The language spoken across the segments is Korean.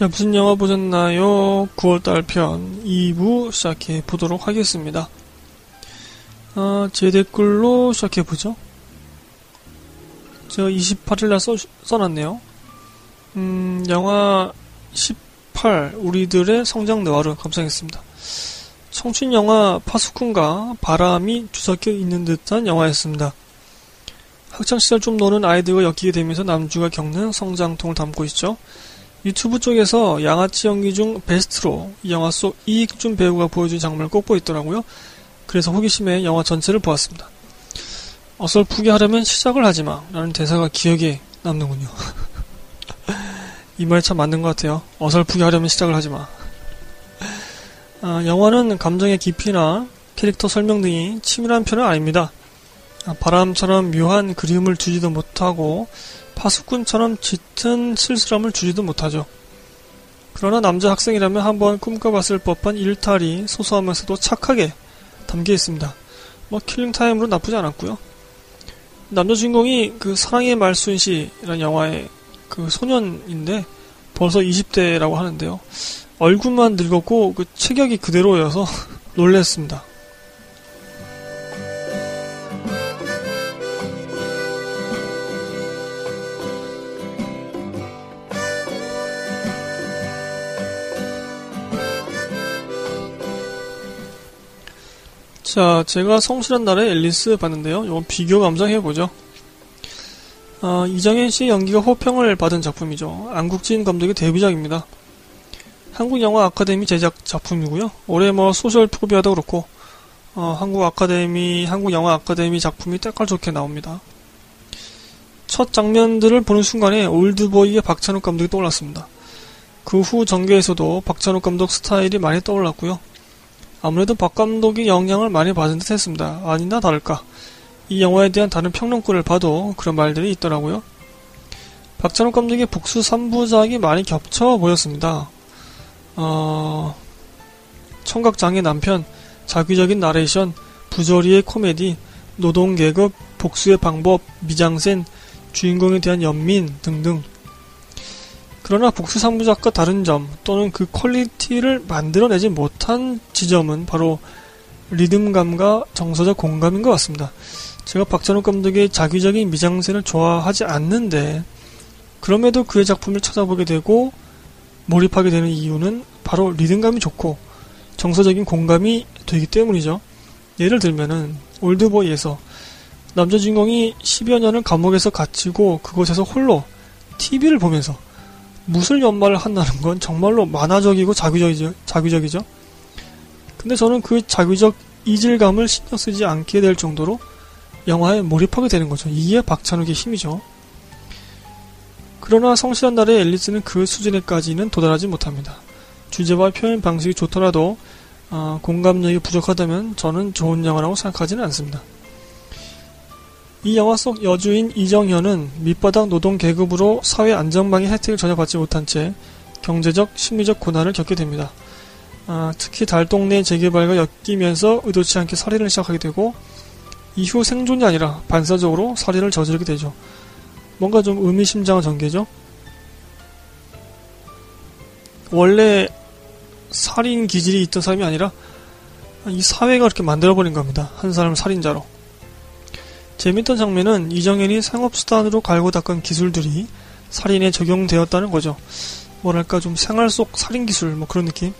자, 무슨 영화 보셨나요? 9월달 편 2부 시작해 보도록 하겠습니다. 아, 제 댓글로 시작해 보죠. 제가 28일날 써, 써놨네요. 음, 영화 18, 우리들의 성장 느와르 감상했습니다. 청춘 영화 파수꾼과 바람이 뒤섞여 있는 듯한 영화였습니다. 학창시절 좀 노는 아이들과 엮이게 되면서 남주가 겪는 성장통을 담고 있죠. 유튜브 쪽에서 양아치 연기 중 베스트로 이 영화 속 이익준 배우가 보여준 장면을 꼽고 있더라고요. 그래서 호기심에 영화 전체를 보았습니다. 어설프게 하려면 시작을 하지마 라는 대사가 기억에 남는군요. 이 말이 참 맞는 것 같아요. 어설프게 하려면 시작을 하지마. 아, 영화는 감정의 깊이나 캐릭터 설명 등이 치밀한 편은 아닙니다. 아, 바람처럼 묘한 그림을 주지도 못하고 파수꾼처럼 짙은 쓸쓸함을 주지도 못하죠. 그러나 남자 학생이라면 한번 꿈꿔봤을 법한 일탈이 소소하면서도 착하게 담겨 있습니다. 뭐 killing time으로 나쁘지 않았고요. 남자 주인공이 그 사랑의 말순시라는 영화의 그 소년인데 벌써 20대라고 하는데요. 얼굴만 늙었고 그 체격이 그대로여서 놀랬습니다. 자, 제가 성실한 나라의 앨리스 봤는데요. 이거 비교 감상해보죠. 아, 이정현 씨의 연기가 호평을 받은 작품이죠. 안국진 감독의 데뷔작입니다. 한국 영화 아카데미 제작 작품이고요. 올해 뭐 소셜 포비아도 그렇고 어, 한국 아카데미 한국 영화 아카데미 작품이 때깔 좋게 나옵니다. 첫 장면들을 보는 순간에 올드보이의 박찬욱 감독이 떠올랐습니다. 그 후 전개에서도 박찬욱 감독 스타일이 많이 떠올랐고요. 아무래도 박 감독이 영향을 많이 받은 듯 했습니다. 아니나 다를까. 이 영화에 대한 다른 평론글을 봐도 그런 말들이 있더라고요. 박찬욱 감독의 복수 3부작이 많이 겹쳐 보였습니다. 어, 청각장애 남편, 자기적인 나레이션, 부조리의 코미디, 노동계급, 복수의 방법, 미장센, 주인공에 대한 연민 등등 그러나 복수 3부작과 다른 점 또는 그 quality를 만들어내지 못한 지점은 바로 리듬감과 정서적 공감인 것 같습니다. 제가 박찬욱 감독의 자기적인 미장센을 좋아하지 않는데 그럼에도 그의 작품을 찾아보게 되고 몰입하게 되는 이유는 바로 리듬감이 좋고 정서적인 공감이 되기 때문이죠. 예를 들면은 올드보이에서 남자 주인공이 10여 년을 감옥에서 갇히고 그곳에서 홀로 TV를 보면서 무술 연말을 한다는 건 정말로 만화적이고 자기적이죠. 자기적이죠. 근데 저는 그 자기적 이질감을 신경 쓰지 않게 될 정도로 영화에 몰입하게 되는 거죠. 이게 박찬욱의 힘이죠. 그러나 성실한 날의 앨리스는 그 수준에까지는 도달하지 못합니다. 주제와 표현 방식이 좋더라도 어, 공감력이 부족하다면 저는 좋은 영화라고 생각하지는 않습니다. 이 영화 속 여주인 이정현은 밑바닥 노동 계급으로 사회 안전망의 혜택을 전혀 받지 못한 채 경제적, 심리적 고난을 겪게 됩니다. 아, 특히 달동네 재개발과 엮이면서 의도치 않게 살인을 시작하게 되고 이후 생존이 아니라 반사적으로 살인을 저지르게 되죠. 뭔가 좀 의미심장한 전개죠. 원래 살인 기질이 있던 사람이 아니라 이 사회가 그렇게 만들어버린 겁니다. 한 사람을 살인자로. 재밌던 장면은 이정현이 상업수단으로 갈고 닦은 기술들이 살인에 적용되었다는 거죠. 뭐랄까 좀 생활 속 살인 기술 뭐 그런 느낌.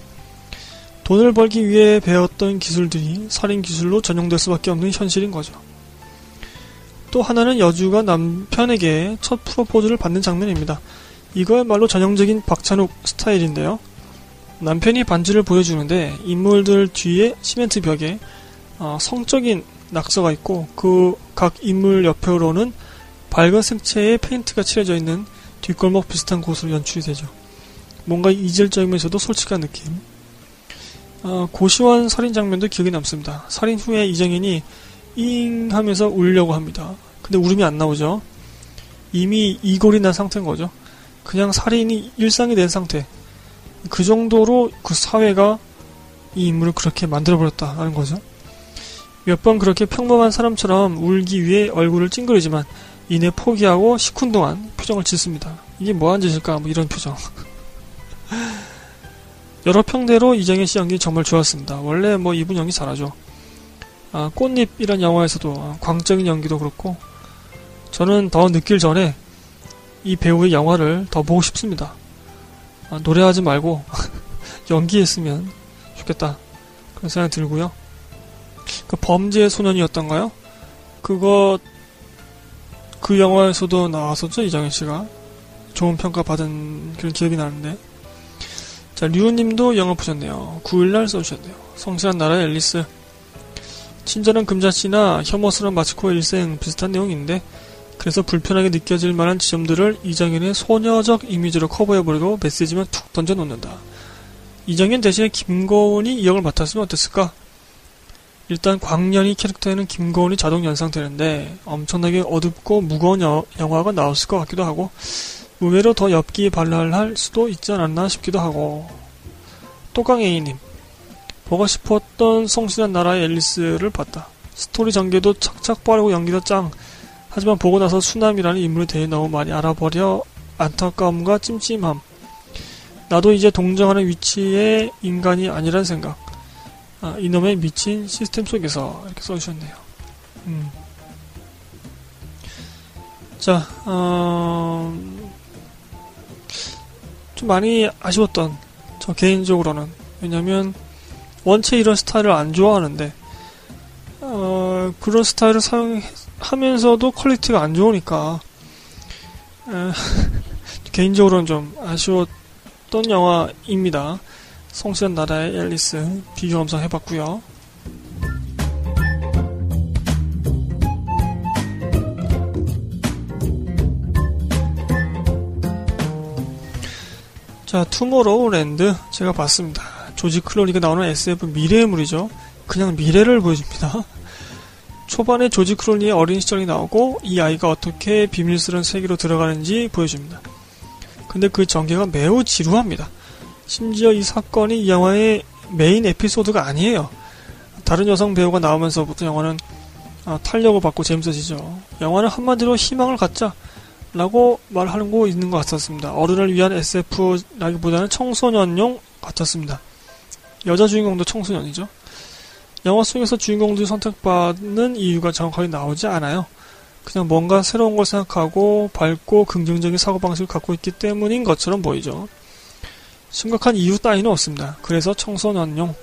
돈을 벌기 위해 배웠던 기술들이 살인 기술로 전용될 수밖에 없는 현실인 거죠. 또 하나는 여주가 남편에게 첫 프로포즈를 받는 장면입니다. 이거야말로 전형적인 박찬욱 스타일인데요. 남편이 반지를 보여주는데 인물들 뒤에 시멘트 벽에 어, 성적인 낙서가 있고 그 각 인물 옆으로는 밝은 색채의 페인트가 칠해져 있는 뒷골목 비슷한 곳으로 연출이 되죠. 뭔가 이질적이면서도 솔직한 느낌. 어, 고시원 살인 장면도 기억에 남습니다. 살인 후에 이정현이 잉 하면서 울려고 합니다. 근데 울음이 안 나오죠. 이미 이골이 난 상태인 거죠. 그냥 살인이 일상이 된 상태. 그 정도로 그 사회가 이 인물을 그렇게 만들어버렸다는 거죠. 몇 번 그렇게 평범한 사람처럼 울기 위해 얼굴을 찡그리지만 이내 포기하고 시큰둥한 표정을 짓습니다. 이게 뭐한 짓일까? 뭐 이런 표정. 여러 평대로 이정현 씨 연기 정말 좋았습니다. 원래 뭐 이분 연기 잘하죠. 아, 꽃잎이란 영화에서도 광적인 연기도 그렇고 저는 더 느낄 전에 이 배우의 영화를 더 보고 싶습니다. 아, 노래하지 말고 연기했으면 좋겠다. 그런 생각이 들고요. 그 범죄 소년이었던가요? 그거 그 영화에서도 나왔었죠 이정현 씨가 좋은 평가 받은 그런 기억이 나는데 자 류님도 영화 보셨네요 9일날 써주셨네요 성실한 나라의 앨리스 친절한 금자씨나 혐오스러운 마치코 일생 비슷한 내용인데 그래서 불편하게 느껴질 만한 지점들을 이정현의 소녀적 이미지로 커버해버리고 메시지만 툭 던져놓는다. 이정현 대신에 김고은이 이 역을 맡았으면 어땠을까? 일단 광년이 캐릭터에는 김고은이 자동 연상되는데 엄청나게 어둡고 무거운 여, 영화가 나왔을 것 같기도 하고 의외로 더 엽기 발랄할 수도 있지 않았나 싶기도 하고 또강에이님 보고 싶었던 성실한 나라의 앨리스를 봤다. 스토리 전개도 착착 빠르고 연기도 짱 하지만 보고 나서 수남이라는 인물에 대해 너무 많이 알아버려 안타까움과 찜찜함. 나도 이제 동정하는 위치의 인간이 아니란 생각. 아, 이놈의 미친 시스템 속에서 이렇게 써주셨네요. 음. 자, 어, 좀 많이 아쉬웠던 저 개인적으로는 왜냐면 원체 이런 스타일을 안 좋아하는데 어, 그런 스타일을 사용하면서도 quality가 안 좋으니까 에, 개인적으로는 좀 아쉬웠던 영화입니다. 성실한 나라의 앨리스 비교 감상 해봤고요. 자, 투모로우랜드 제가 봤습니다. 조지 클루니가 나오는 SF 미래물이죠. 그냥 미래를 보여줍니다. 초반에 조지 클루니의 어린 시절이 나오고 이 아이가 어떻게 비밀스러운 세계로 들어가는지 보여줍니다. 근데 그 전개가 매우 지루합니다. 심지어 이 사건이 이 영화의 메인 에피소드가 아니에요. 다른 여성 배우가 나오면서부터 영화는 아, 탄력을 받고 재밌어지죠. 영화는 한마디로 희망을 갖자 라고 말하는 거 있는 것 같았습니다. 어른을 위한 SF라기보다는 청소년용 같았습니다. 여자 주인공도 청소년이죠. 영화 속에서 주인공들이 선택받는 이유가 정확하게 나오지 않아요. 그냥 뭔가 새로운 걸 생각하고 밝고 긍정적인 사고방식을 갖고 있기 때문인 것처럼 보이죠. 심각한 이유 따위는 없습니다. 그래서 청소년용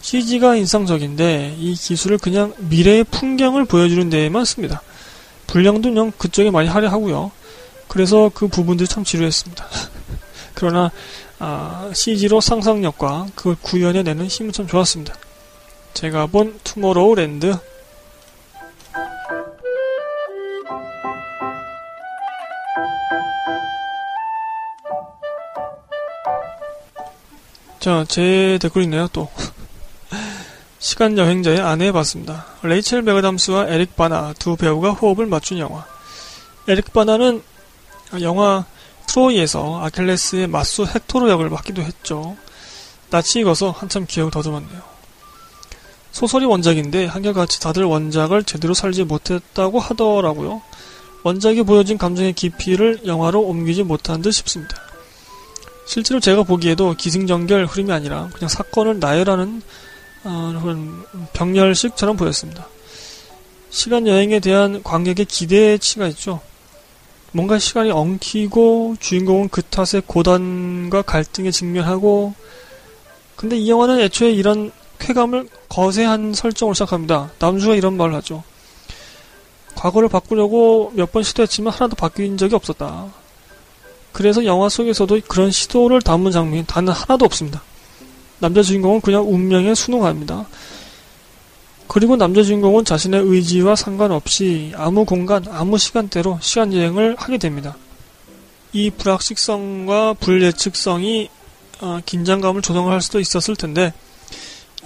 CG가 인상적인데 이 기술을 그냥 미래의 풍경을 보여주는 데에만 씁니다. 분량도 그냥 그쪽에 많이 할애하고요. 그래서 그 부분들이 참 지루했습니다. 그러나 아, CG로 상상력과 그걸 구현해내는 힘은 참 좋았습니다. 제가 본 투모로우랜드 자, 제 댓글 있네요, 또. 시간 여행자의 아내 봤습니다. 레이첼 맥아담스와 에릭 바나 두 배우가 호흡을 맞춘 영화. 에릭 바나는 영화 트로이에서 아킬레스의 맞수 헥토르 역을 맡기도 했죠. 낯이 익어서 한참 기억을 더듬었네요. 소설이 원작인데 한결같이 다들 원작을 제대로 살지 못했다고 하더라고요. 원작이 보여진 감정의 깊이를 영화로 옮기지 못한 듯 싶습니다. 실제로 제가 보기에도 기승전결 흐름이 아니라 그냥 사건을 나열하는 어, 병렬식처럼 보였습니다. 시간 여행에 대한 관객의 기대치가 있죠. 뭔가 시간이 엉키고 주인공은 그 탓에 고단과 갈등에 직면하고 근데 이 영화는 애초에 이런 쾌감을 거세한 설정으로 시작합니다. 남주가 이런 말을 하죠. 과거를 바꾸려고 몇 번 시도했지만 하나도 바뀐 적이 없었다. 그래서 영화 속에서도 그런 시도를 담은 장면이 단 하나도 없습니다. 남자 주인공은 그냥 운명에 순응합니다. 그리고 남자 주인공은 자신의 의지와 상관없이 아무 공간, 아무 시간대로 시간 여행을 하게 됩니다. 이 불확실성과 불예측성이 어, 긴장감을 조성할 수도 있었을 텐데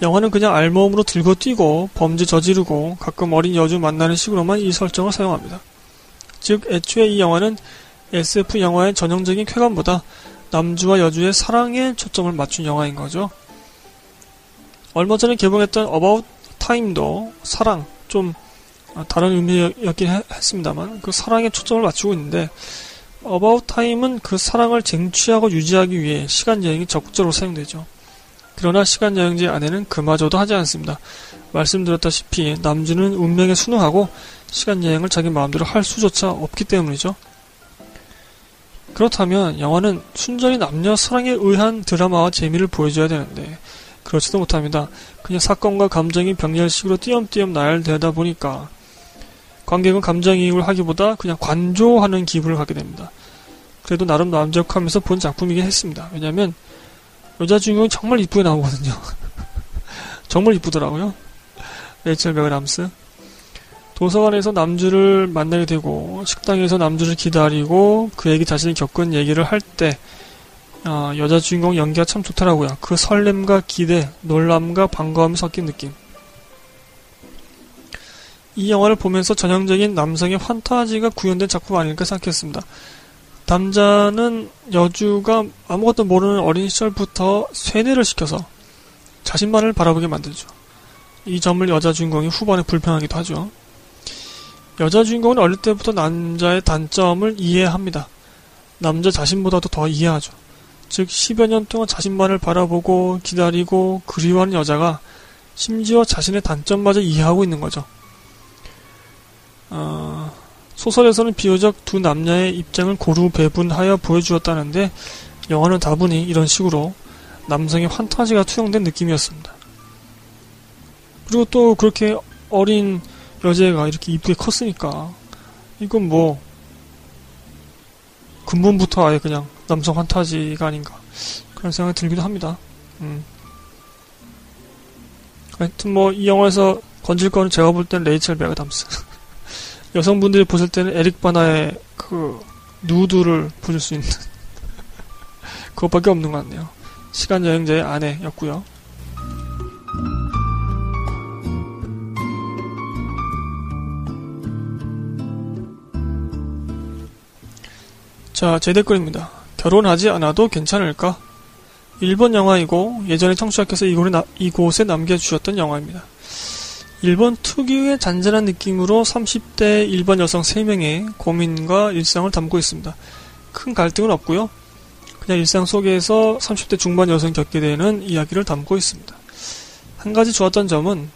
영화는 그냥 알몸으로 들고 뛰고 범죄 저지르고 가끔 어린 여주 만나는 식으로만 이 설정을 사용합니다. 즉 애초에 이 영화는 SF 영화의 전형적인 쾌감보다 남주와 여주의 사랑에 초점을 맞춘 영화인 거죠. 얼마 전에 개봉했던 About Time도 사랑 좀 다른 의미였긴 했습니다만 그 사랑에 초점을 맞추고 있는데 About Time은 그 사랑을 쟁취하고 유지하기 위해 시간 여행이 적극적으로 사용되죠. 그러나 시간 여행지 안에는 그마저도 하지 않습니다. 말씀드렸다시피 남주는 운명에 순응하고 시간 여행을 자기 마음대로 할 수조차 없기 때문이죠. 그렇다면 영화는 순전히 남녀 사랑에 의한 드라마와 재미를 보여줘야 되는데 그렇지도 못합니다. 그냥 사건과 감정이 병렬식으로 띄엄띄엄 나열되다 보니까 관객은 감정이입을 하기보다 그냥 관조하는 기분을 갖게 됩니다. 그래도 나름 만족하면서 본 작품이긴 했습니다. 왜냐하면 여자 주인공이 정말 이쁘게 나오거든요. 정말 이쁘더라고요. 레이첼 베그람스. 도서관에서 남주를 만나게 되고 식당에서 남주를 기다리고 그에게 자신이 겪은 얘기를 할때 어, 여자 주인공 연기가 참 좋더라고요. 그 설렘과 기대, 놀람과 반가움이 섞인 느낌. 이 영화를 보면서 전형적인 남성의 환타지가 구현된 작품 아닐까 생각했습니다. 남자는 여주가 아무것도 모르는 어린 시절부터 쇠뇌를 시켜서 자신만을 바라보게 만들죠. 이 점을 여자 주인공이 후반에 불평하기도 하죠. 여자 주인공은 어릴 때부터 남자의 단점을 이해합니다. 남자 자신보다도 더 이해하죠. 즉 10여 년 동안 자신만을 바라보고 기다리고 그리워하는 여자가 심지어 자신의 단점마저 이해하고 있는 거죠. 어, 소설에서는 비교적 두 남녀의 입장을 고루 배분하여 보여주었다는데 영화는 다분히 이런 식으로 남성의 환타지가 투영된 느낌이었습니다. 그리고 또 그렇게 어린 여자가 이렇게 이쁘게 컸으니까 이건 뭐 근본부터 아예 그냥 남성 환타지가 아닌가 그런 생각이 들기도 합니다. 음. 하여튼 뭐 이 영화에서 건질 거는 제가 볼땐 레이첼 맥아담스 여성분들이 보실 때는 에릭 바나의 그 누드를 보실 수 있는 그것밖에 없는 것 같네요. 시간 여행자의 아내였고요. 자, 제 댓글입니다. 결혼하지 않아도 괜찮을까? 일본 영화이고 예전에 청취자께서 이곳에 남겨주셨던 영화입니다. 일본 특유의 잔잔한 느낌으로 30대 일본 여성 3명의 고민과 일상을 담고 있습니다. 큰 갈등은 없고요. 그냥 일상 속에서 30대 중반 여성이 겪게 되는 이야기를 담고 있습니다. 한 가지 좋았던 점은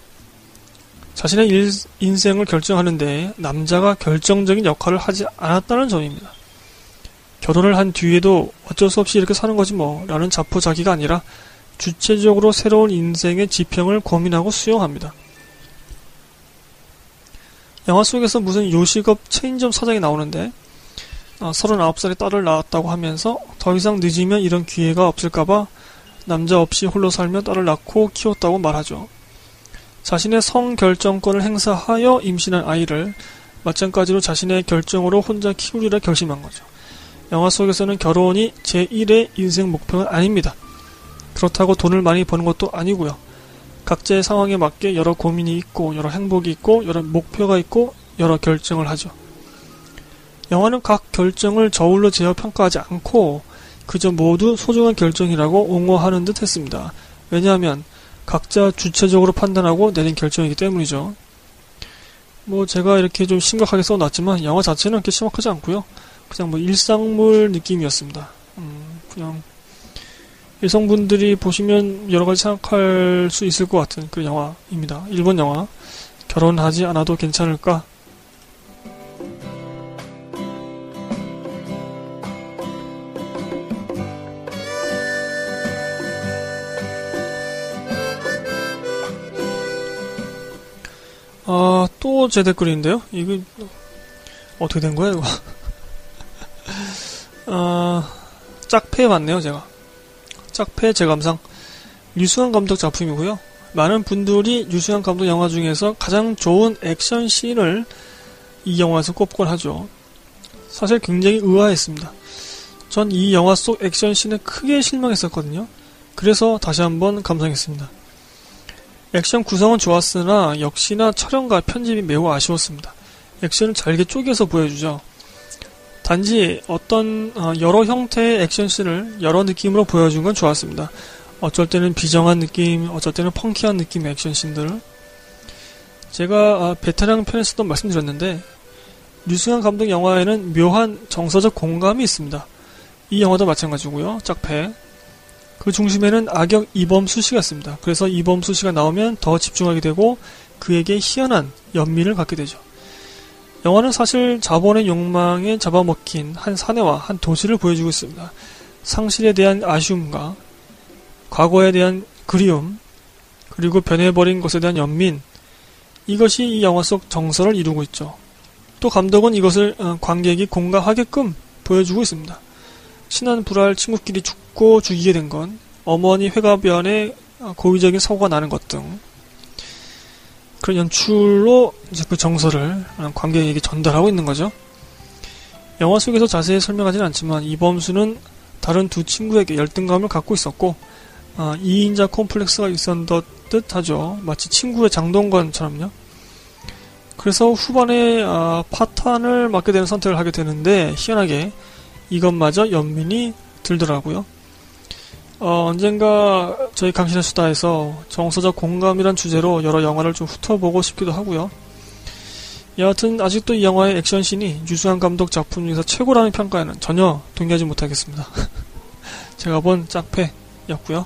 자신의 일, 인생을 결정하는데 남자가 결정적인 역할을 하지 않았다는 점입니다. 결혼을 한 뒤에도 어쩔 수 없이 이렇게 사는 거지 뭐 라는 자포자기가 아니라 주체적으로 새로운 인생의 지평을 고민하고 수용합니다. 영화 속에서 무슨 요식업 체인점 사장이 나오는데 어, 39살의 딸을 낳았다고 하면서 더 이상 늦으면 이런 기회가 없을까봐 남자 없이 홀로 살며 딸을 낳고 키웠다고 말하죠. 자신의 성결정권을 행사하여 임신한 아이를 마찬가지로 자신의 결정으로 혼자 키우리라 결심한 거죠. 영화 속에서는 결혼이 제1의 인생 목표는 아닙니다. 그렇다고 돈을 많이 버는 것도 아니고요. 각자의 상황에 맞게 여러 고민이 있고 여러 행복이 있고 여러 목표가 있고 여러 결정을 하죠. 영화는 각 결정을 저울로 재어 평가하지 않고 그저 모두 소중한 결정이라고 옹호하는 듯 했습니다. 왜냐하면 각자 주체적으로 판단하고 내린 결정이기 때문이죠. 뭐 제가 이렇게 좀 심각하게 써놨지만 영화 자체는 그렇게 심각하지 않고요. 그냥 뭐 일상물 느낌이었습니다. 음, 그냥 여성분들이 보시면 여러 가지 생각할 수 있을 것 같은 그 영화입니다. 일본 영화. 결혼하지 않아도 괜찮을까? 아, 또 제 댓글인데요? 이거, 어떻게 된 거야, 이거? 아, 짝패 봤네요, 제가. 짝패 제감상. 유수환 감독 작품이고요. 많은 분들이 유수환 감독 영화 중에서 가장 좋은 액션 씬을 이 영화에서 꼽곤 하죠. 사실 굉장히 의아했습니다. 전 이 영화 속 액션 씬에 크게 실망했었거든요. 그래서 다시 한번 감상했습니다. 액션 구성은 좋았으나 역시나 촬영과 편집이 매우 아쉬웠습니다. 액션을 잘게 쪼개서 보여주죠. 단지 어떤 어, 여러 형태의 액션씬을 여러 느낌으로 보여준 건 좋았습니다. 어쩔 때는 비정한 느낌, 어쩔 때는 펑키한 느낌의 액션씬들. 제가 아, 베테랑 편에서도 말씀드렸는데 류승환 감독 영화에는 묘한 정서적 공감이 있습니다. 이 영화도 마찬가지고요. 짝패. 그 중심에는 악역 이범수 씨가 있습니다. 그래서 이범수 씨가 나오면 더 집중하게 되고 그에게 희한한 연민을 갖게 되죠. 영화는 사실 자본의 욕망에 잡아먹힌 한 사내와 한 도시를 보여주고 있습니다. 상실에 대한 아쉬움과 과거에 대한 그리움, 그리고 변해버린 것에 대한 연민, 이것이 이 영화 속 정서를 이루고 있죠. 또 감독은 이것을 어, 관객이 공감하게끔 보여주고 있습니다. 친한 불알 친구끼리 죽고 죽이게 된 건, 어머니 회가변에 어, 고의적인 사고가 나는 것 등, 그런 연출로 이제 그 정서를 관객에게 전달하고 있는 거죠. 영화 속에서 자세히 설명하지는 않지만 이범수는 다른 두 친구에게 열등감을 갖고 있었고 아, 이인자 콤플렉스가 있었듯 하죠. 마치 친구의 장동건처럼요. 그래서 후반에 아, 파탄을 맡게 되는 선택을 하게 되는데 희한하게 이것마저 연민이 들더라고요. 어, 언젠가 저희 강신의 수다에서 정서적 공감이란 주제로 여러 영화를 좀 훑어보고 싶기도 하고요. 여하튼 아직도 이 영화의 액션씬이 유수한 감독 작품 중에서 최고라는 평가에는 전혀 동의하지 못하겠습니다. 제가 본 짝패였고요.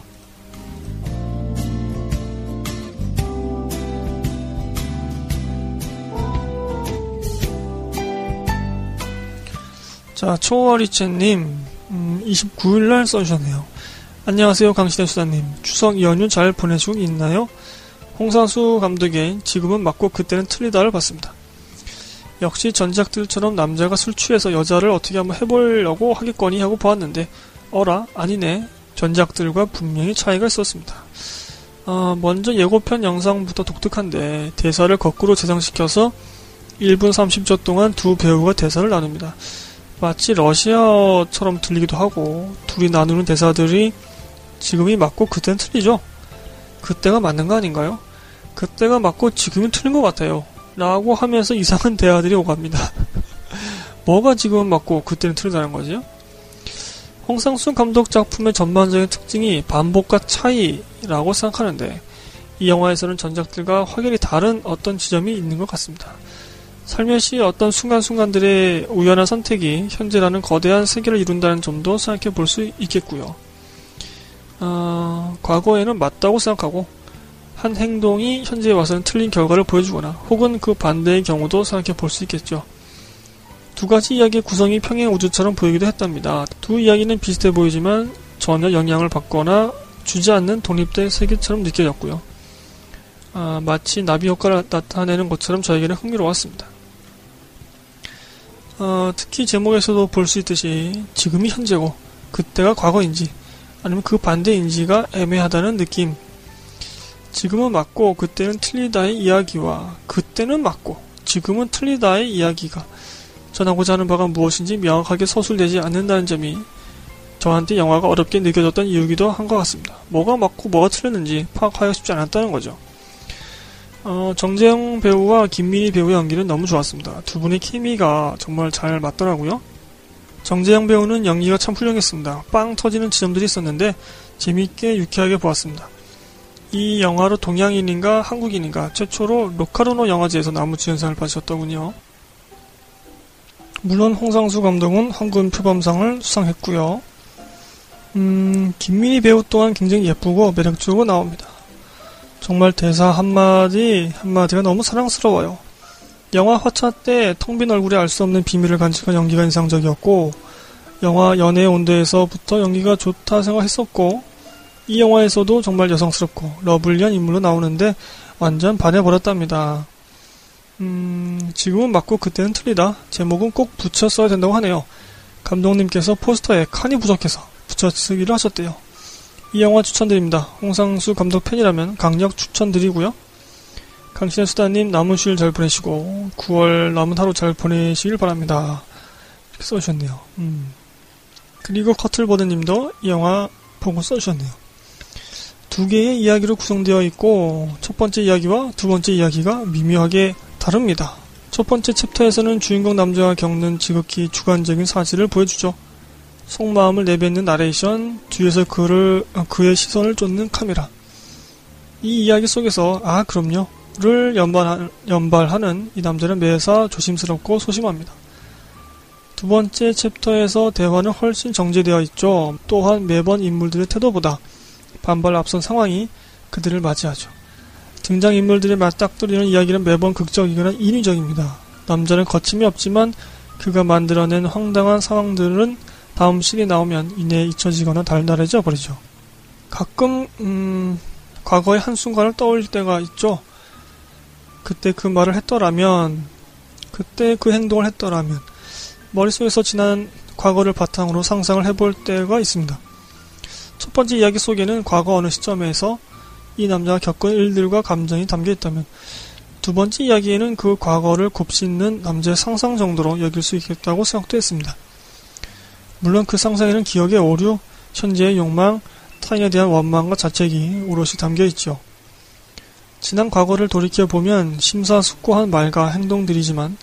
자, 초월이채님, 음, 29일날 써주셨네요. 안녕하세요, 강시대 수사님. 추석 연휴 잘 보내시고 있나요? 홍상수 감독의 지금은 맞고 그때는 틀리다를 봤습니다. 역시 전작들처럼 남자가 술 취해서 여자를 어떻게 한번 해보려고 하겠거니 하고 보았는데 어라 아니네 전작들과 분명히 차이가 있었습니다. 어, 먼저 예고편 영상부터 독특한데 대사를 거꾸로 재생시켜서 1분 30초 동안 두 배우가 대사를 나눕니다. 마치 러시아처럼 들리기도 하고 둘이 나누는 대사들이 지금이 맞고 그때는 틀리죠. 그때가 맞는 거 아닌가요? 그때가 맞고 지금은 틀린 것 같아요. 라고 하면서 이상한 대화들이 오갑니다. 뭐가 지금은 맞고 그때는 틀리다는 거지요? 홍상순 감독 작품의 전반적인 특징이 반복과 차이라고 생각하는데 이 영화에서는 전작들과 확연히 다른 어떤 지점이 있는 것 같습니다. 살며시 어떤 순간순간들의 우연한 선택이 현재라는 거대한 세계를 이룬다는 점도 생각해 볼 수 있겠고요. 어, 과거에는 맞다고 생각하고 한 행동이 현재에 와서는 틀린 결과를 보여주거나 혹은 그 반대의 경우도 생각해 볼 수 있겠죠. 두 가지 이야기의 구성이 평행 우주처럼 보이기도 했답니다. 두 이야기는 비슷해 보이지만 전혀 영향을 받거나 주지 않는 독립된 세계처럼 느껴졌고요. 아, 마치 나비 효과를 나타내는 것처럼 저에게는 흥미로웠습니다. 어, 특히 제목에서도 볼 수 있듯이 지금이 현재고 그때가 과거인지 아니면 그 반대 인지가 애매하다는 느낌. 지금은 맞고 그때는 틀리다의 이야기와 그때는 맞고 지금은 틀리다의 이야기가 전하고자 하는 바가 무엇인지 명확하게 서술되지 않는다는 점이 저한테 영화가 어렵게 느껴졌던 이유기도 한 것 같습니다. 뭐가 맞고 뭐가 틀렸는지 파악하기가 쉽지 않았다는 거죠. 어, 정재영 배우와 김민희 배우의 연기는 너무 좋았습니다. 두 분의 케미가 정말 잘 맞더라고요. 정재영 배우는 연기가 참 훌륭했습니다. 빵 터지는 지점들이 있었는데 재미있게 유쾌하게 보았습니다. 이 영화로 동양인인가 한국인인가 최초로 로카르노 영화제에서 나무주연상을 받으셨더군요. 물론 홍상수 감독은 황금 표범상을 수상했고요. 음, 김민희 배우 또한 굉장히 예쁘고 매력적으로 나옵니다. 정말 대사 한마디 한마디가 너무 사랑스러워요. 영화 화차 때 텅 빈 얼굴에 알 수 없는 비밀을 간직한 연기가 인상적이었고 영화 연애의 온도에서부터 연기가 좋다 생각했었고 이 영화에서도 정말 여성스럽고 러블리한 인물로 나오는데 완전 반해버렸답니다. 음, 지금은 맞고 그때는 틀리다. 제목은 꼭 붙여 써야 된다고 하네요. 감독님께서 포스터에 칸이 부족해서 붙여 쓰기를 하셨대요. 이 영화 추천드립니다. 홍상수 감독 팬이라면 강력 추천드리고요. 강신의 수다님 남은 휴일 잘 보내시고 9월 남은 하루 잘 보내시길 바랍니다. 이렇게 써주셨네요. 음. 그리고 커틀버드님도 이 영화 보고 써주셨네요. 두 개의 이야기로 구성되어 있고 첫 번째 이야기와 두 번째 이야기가 미묘하게 다릅니다. 첫 번째 챕터에서는 주인공 남자가 겪는 지극히 주관적인 사실을 보여주죠. 속마음을 내뱉는 나레이션, 뒤에서 그를, 그의 시선을 쫓는 카메라. 이 이야기 속에서, 아, 그럼요. 를 연발하, 연발하는 이 남자는 매사 조심스럽고 소심합니다. 두 번째 챕터에서 대화는 훨씬 정제되어 있죠. 또한 매번 인물들의 태도보다 반발 앞선 상황이 그들을 맞이하죠. 등장인물들이 맞닥뜨리는 이야기는 매번 극적이거나 인위적입니다. 남자는 거침이 없지만 그가 만들어낸 황당한 상황들은 다음 시기 나오면 이내 잊혀지거나 달달해져 버리죠. 가끔 음, 과거의 한순간을 떠올릴 때가 있죠. 그때 그 말을 했더라면, 그때 그 행동을 했더라면, 머릿속에서 지난 과거를 바탕으로 상상을 해볼 때가 있습니다. 첫 번째 이야기 속에는 과거 어느 시점에서 이 남자가 겪은 일들과 감정이 담겨 있다면, 두 번째 이야기에는 그 과거를 곱씹는 남자의 상상 정도로 여길 수 있겠다고 생각도 했습니다. 물론 그 상상에는 기억의 오류, 현재의 욕망, 타인에 대한 원망과 자책이 오롯이 담겨 있죠. 지난 과거를 돌이켜보면 심사숙고한 말과 행동들이지만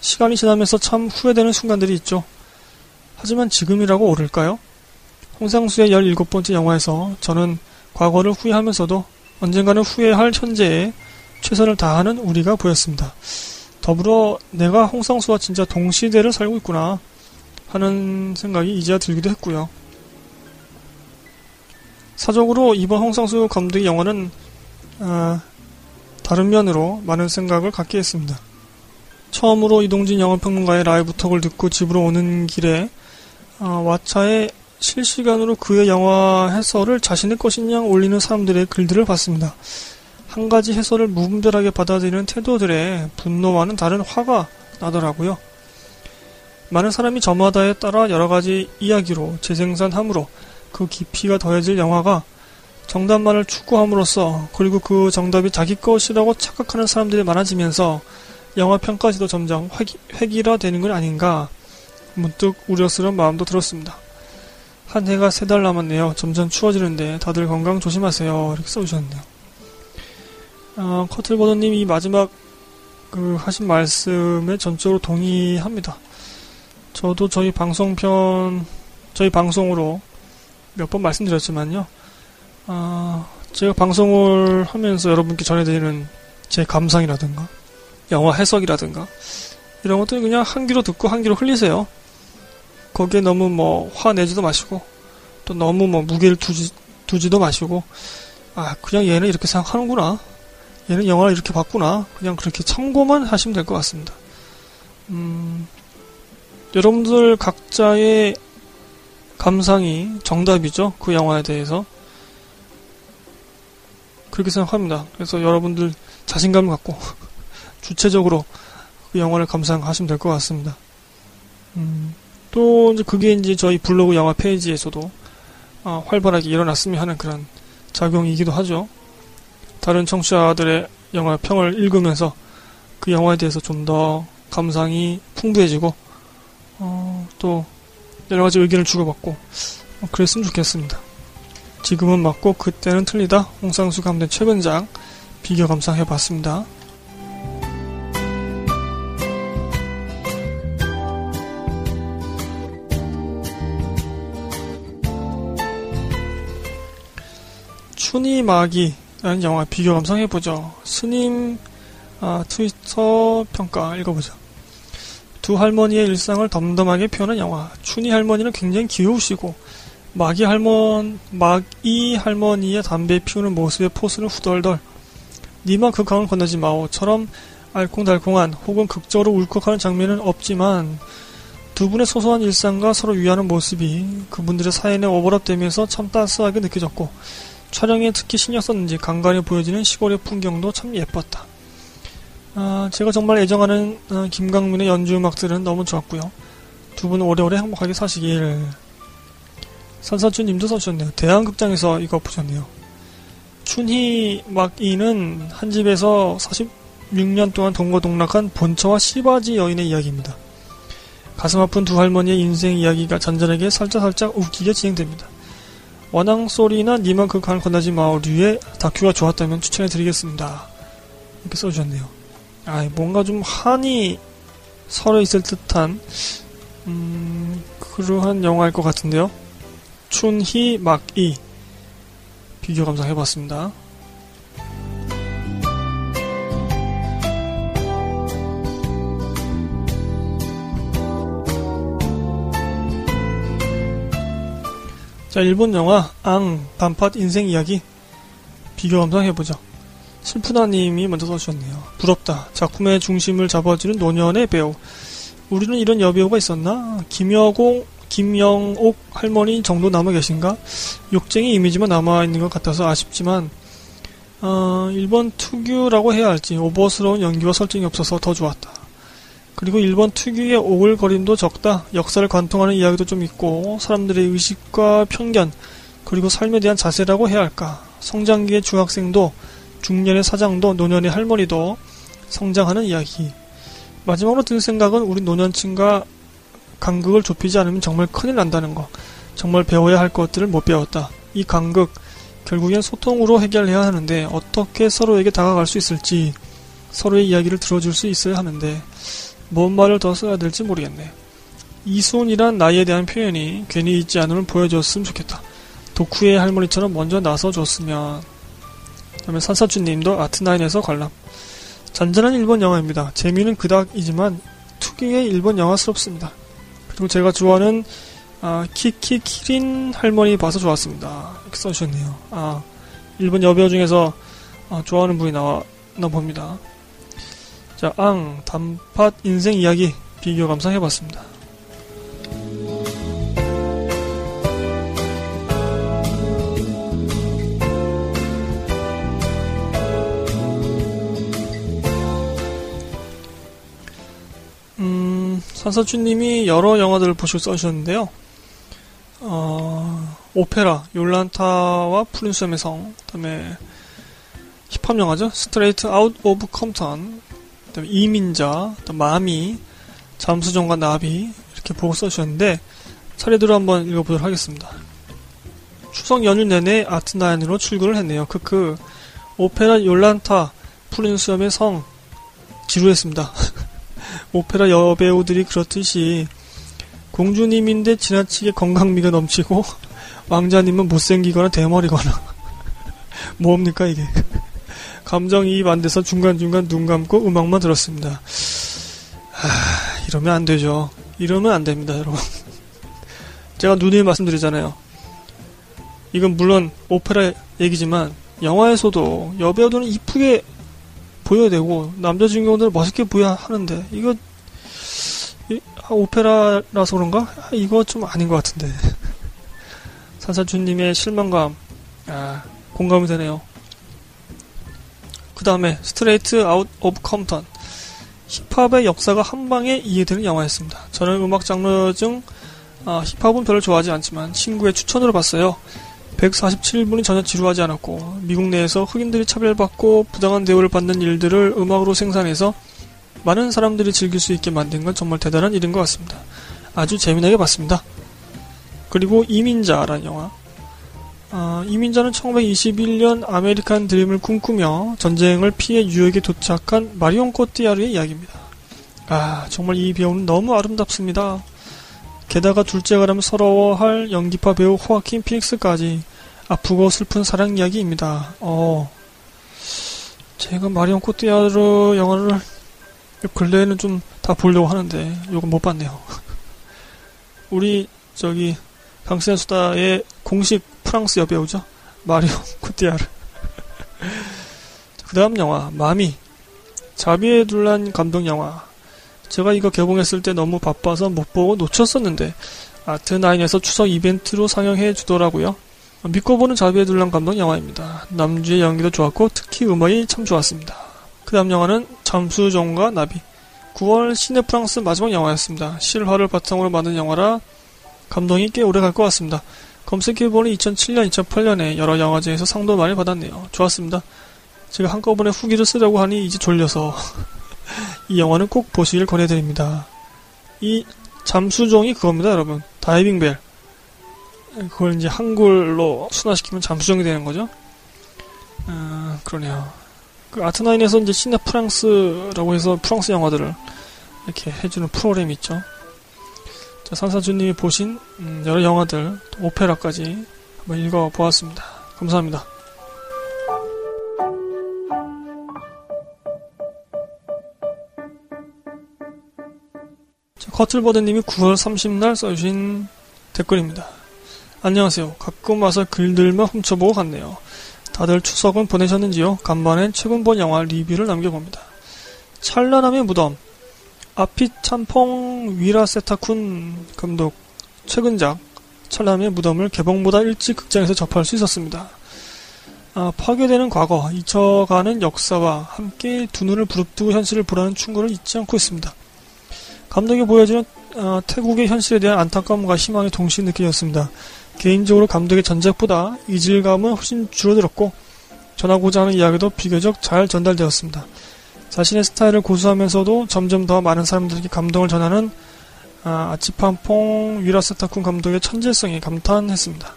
시간이 지나면서 참 후회되는 순간들이 있죠. 하지만 지금이라고 옳을까요? 홍상수의 17번째 영화에서 저는 과거를 후회하면서도 언젠가는 후회할 현재에 최선을 다하는 우리가 보였습니다. 더불어 내가 홍상수와 진짜 동시대를 살고 있구나 하는 생각이 이제야 들기도 했고요. 사적으로 이번 홍상수 감독의 영화는 아, 다른 면으로 많은 생각을 갖게 했습니다. 처음으로 이동진 영화평론가의 라이브 톡을 듣고 집으로 오는 길에 아, 왓챠에 실시간으로 그의 영화 해설을 자신의 것인 양 올리는 사람들의 글들을 봤습니다. 한 가지 해설을 무분별하게 받아들이는 태도들에 분노와는 다른 화가 나더라고요. 많은 사람이 저마다에 따라 여러 가지 이야기로 재생산함으로 그 깊이가 더해질 영화가 정답만을 추구함으로써 그리고 그 정답이 자기 것이라고 착각하는 사람들이 많아지면서 영화 평가지도 점점 획, 일화 되는 건 아닌가 문득 우려스러운 마음도 들었습니다. 한 해가 세 달 남았네요. 점점 추워지는데 다들 건강 조심하세요. 이렇게 써주셨네요. 어, 커틀버더님 이 마지막 그 하신 말씀에 전적으로 동의합니다. 저도 저희 방송편 저희 방송으로 몇 번 말씀드렸지만요. 아, 제가 방송을 하면서 여러분께 전해드리는 제 감상이라든가, 영화 해석이라든가, 이런 것들 그냥 한 귀로 듣고 한 귀로 흘리세요. 거기에 너무 뭐 화내지도 마시고, 또 너무 뭐 무게를 두지, 두지도 마시고, 아, 그냥 얘는 이렇게 생각하는구나. 얘는 영화를 이렇게 봤구나. 그냥 그렇게 참고만 하시면 될 것 같습니다. 음, 여러분들 각자의 감상이 정답이죠. 그 영화에 대해서. 그렇게 생각합니다. 그래서 여러분들 자신감을 갖고 주체적으로 그 영화를 감상하시면 될 것 같습니다. 음, 또 이제 그게 이제 저희 블로그 영화 페이지에서도 어, 활발하게 일어났으면 하는 그런 작용이기도 하죠. 다른 청취자들의 영화 평을 읽으면서 그 영화에 대해서 좀 더 감상이 풍부해지고 어, 또 여러 가지 의견을 주고받고 어, 그랬으면 좋겠습니다. 지금은 맞고 그때는 틀리다. 홍상수 감독 최근작 비교 감상해봤습니다. 춘이마기라는 영화 비교 감상해보죠. 스님 아, 트위터 평가 읽어보죠. 두 할머니의 일상을 덤덤하게 표현한 영화. 춘희 할머니는 굉장히 귀여우시고 막이 할머니, 막이 할머니의 담배 피우는 모습에 force는 후덜덜. 님아 그 강을 건너지 마오처럼 알콩달콩한 혹은 극적으로 울컥하는 장면은 없지만 두 분의 소소한 일상과 서로 위하는 모습이 그분들의 사연에 오버랩되면서 참 따스하게 느껴졌고 촬영에 특히 신경 썼는지 간간히 보여지는 시골의 풍경도 참 예뻤다. 아, 제가 정말 애정하는 아, 김강민의 연주 음악들은 너무 좋았고요. 두 분 오래오래 행복하게 사시길 산사춘님도 써주셨네요. 대한극장에서 이거 보셨네요. 춘희 막이는 한 집에서 46년 동안 동거동락한 본처와 시바지 여인의 이야기입니다. 가슴 아픈 두 할머니의 인생 이야기가 잔잔하게 살짝살짝 웃기게 진행됩니다. 원앙 소리나 니만 그간 건너지 마오류의 다큐가 좋았다면 추천해드리겠습니다. 이렇게 써주셨네요. 아, 뭔가 좀 한이 서려 있을 듯한 음, 그러한 영화일 것 같은데요. 춘희 막이 비교 감상해봤습니다. 자, 일본 영화 앙 반팟 인생 이야기 비교 감상해보죠. 슬프다님이 먼저 써주셨네요. 부럽다. 작품의 중심을 잡아주는 노년의 배우. 우리는 이런 여배우가 있었나? 김여공, 김영옥 할머니 정도 남아 계신가? 욕쟁이 이미지만 남아 있는 것 같아서 아쉽지만, 어, 일본 특유라고 해야 할지 오버스러운 연기와 설정이 없어서 더 좋았다. 그리고 일본 특유의 오글거림도 적다. 역사를 관통하는 이야기도 좀 있고, 사람들의 의식과 편견, 그리고 삶에 대한 자세라고 해야 할까. 성장기의 중학생도 중년의 사장도 노년의 할머니도 성장하는 이야기. 마지막으로 든 생각은 우리 노년층과 간극을 좁히지 않으면 정말 큰일 난다는 거. 정말 배워야 할 것들을 못 배웠다. 이 간극, 결국엔 소통으로 해결해야 하는데 어떻게 서로에게 다가갈 수 있을지 서로의 이야기를 들어줄 수 있어야 하는데 뭔 말을 더 써야 될지 모르겠네. 이순이란 나이에 대한 표현이 괜히 있지 않음을 보여줬으면 좋겠다. 도쿠의 할머니처럼 먼저 나서줬으면 그다음에 산사주님도 아트나인에서 관람. 잔잔한 일본 영화입니다. 재미는 그닥이지만 특유의 일본 영화스럽습니다. 그리고 제가 좋아하는 아, 키키 키린 할머니 봐서 좋았습니다. 이렇게 써주셨네요. 아, 일본 여배우 중에서 아, 좋아하는 분이 나왔나 봅니다. 자, 앙, 단팥 인생 이야기 비교 감상해봤습니다. 산사주님이 여러 영화들을 보시고 써주셨는데요. 어, 오페라, 요란타와 프린스의 성, 그 다음에 힙합 영화죠. Straight Out of Compton, 그 다음에 이민자, 또 마미, 잠수정과 나비 이렇게 보고 써주셨는데 차례대로 한번 읽어보도록 하겠습니다. 추석 연휴 내내 아트나인으로 출근을 했네요. 크크 오페라 이올란타, 푸른 수염의 성 지루했습니다. 오페라 여배우들이 그렇듯이 공주님인데 지나치게 건강미가 넘치고 왕자님은 못생기거나 대머리거나. 뭡니까 이게? 감정이입 안 돼서 중간중간 눈 감고 음악만 들었습니다. 하, 이러면 안 되죠. 이러면 안 됩니다 여러분. 제가 누누이 말씀드리잖아요. 이건 물론 오페라 얘기지만 영화에서도 여배우들은 이쁘게 보여야 되고 남자 주인공들은 멋있게 보여야 하는데 이거 아, 오페라라서 그런가? 아, 이거 좀 아닌 것 같은데. 산사주님의 실망감. 아, 공감이 되네요. 그 다음에 Straight Out of Compton 힙합의 역사가 한 방에 이해되는 영화였습니다. 저는 음악 장르 중 아, 힙합은 별로 좋아하지 않지만 친구의 추천으로 봤어요 147분이 전혀 지루하지 않았고 미국 내에서 흑인들이 차별받고 부당한 대우를 받는 일들을 음악으로 생산해서 많은 사람들이 즐길 수 있게 만든 건 정말 대단한 일인 것 같습니다. 아주 재미나게 봤습니다. 그리고 이민자라는 영화. 아, 이민자는 1921년 아메리칸 드림을 꿈꾸며 전쟁을 피해 뉴욕에 도착한 마리온 코티아르의 이야기입니다. 아, 정말 이 배우는 너무 아름답습니다. 게다가 둘째가라면 서러워할 연기파 배우 호아킨 피닉스까지 아프고 슬픈 사랑 이야기입니다. 어, 제가 마리온 코티아르 영화를 근래에는 좀 다 보려고 하는데 이건 못 봤네요. 우리 저기 강신의 수다의 공식 프랑스 여배우죠. 마리온 코티아르. 그 다음 영화 마미 자비에 둘란 감동 영화 제가 이거 개봉했을 때 너무 바빠서 못 보고 놓쳤었는데 아트나인에서 추석 이벤트로 상영해 주더라고요. 믿고 보는 자비의 둘란 감독 영화입니다. 남주의 연기도 좋았고 특히 음악이 참 좋았습니다. 그 다음 영화는 잠수정과 나비 9월 시네 프랑스 마지막 영화였습니다. 실화를 바탕으로 만든 영화라 감동이 꽤 오래 갈 것 같습니다. 검색해보니 2007년, 2008년에 여러 영화제에서 상도 많이 받았네요. 좋았습니다. 제가 한꺼번에 후기를 쓰려고 하니 이제 졸려서 이 영화는 꼭 보시길 권해드립니다. 이 잠수정이 그겁니다, 여러분. 다이빙 벨. 그걸 이제 한글로 순화시키면 잠수정이 되는 거죠. 아, 그러네요. 그 아트나인에서 이제 시네 프랑스라고 해서 프랑스 영화들을 이렇게 해주는 프로그램이 있죠. 자, 산사주님이 보신 음, 여러 영화들, 오페라까지 한번 읽어보았습니다. 감사합니다. 커틀버드님이 9월 30날 써주신 댓글입니다. 안녕하세요. 가끔 와서 글들만 훔쳐보고 갔네요. 다들 추석은 보내셨는지요? 간만엔 최근 본 영화 리뷰를 남겨봅니다. 찬란함의 무덤 아피 참퐁 위라세타쿤 감독 최근작 찬란함의 무덤을 개봉보다 일찍 극장에서 접할 수 있었습니다. 아, 파괴되는 과거, 잊혀가는 역사와 함께 두 눈을 부릅뜨고 현실을 보라는 충고를 잊지 않고 있습니다. 감독이 보여주는 어, 태국의 현실에 대한 안타까움과 희망이 동시에 느껴졌습니다. 개인적으로 감독의 전작보다 이질감은 훨씬 줄어들었고 전하고자 하는 이야기도 비교적 잘 전달되었습니다. 자신의 스타일을 고수하면서도 점점 더 많은 사람들에게 감동을 전하는 아, 치판퐁 위라스타쿤 감독의 천재성에 감탄했습니다.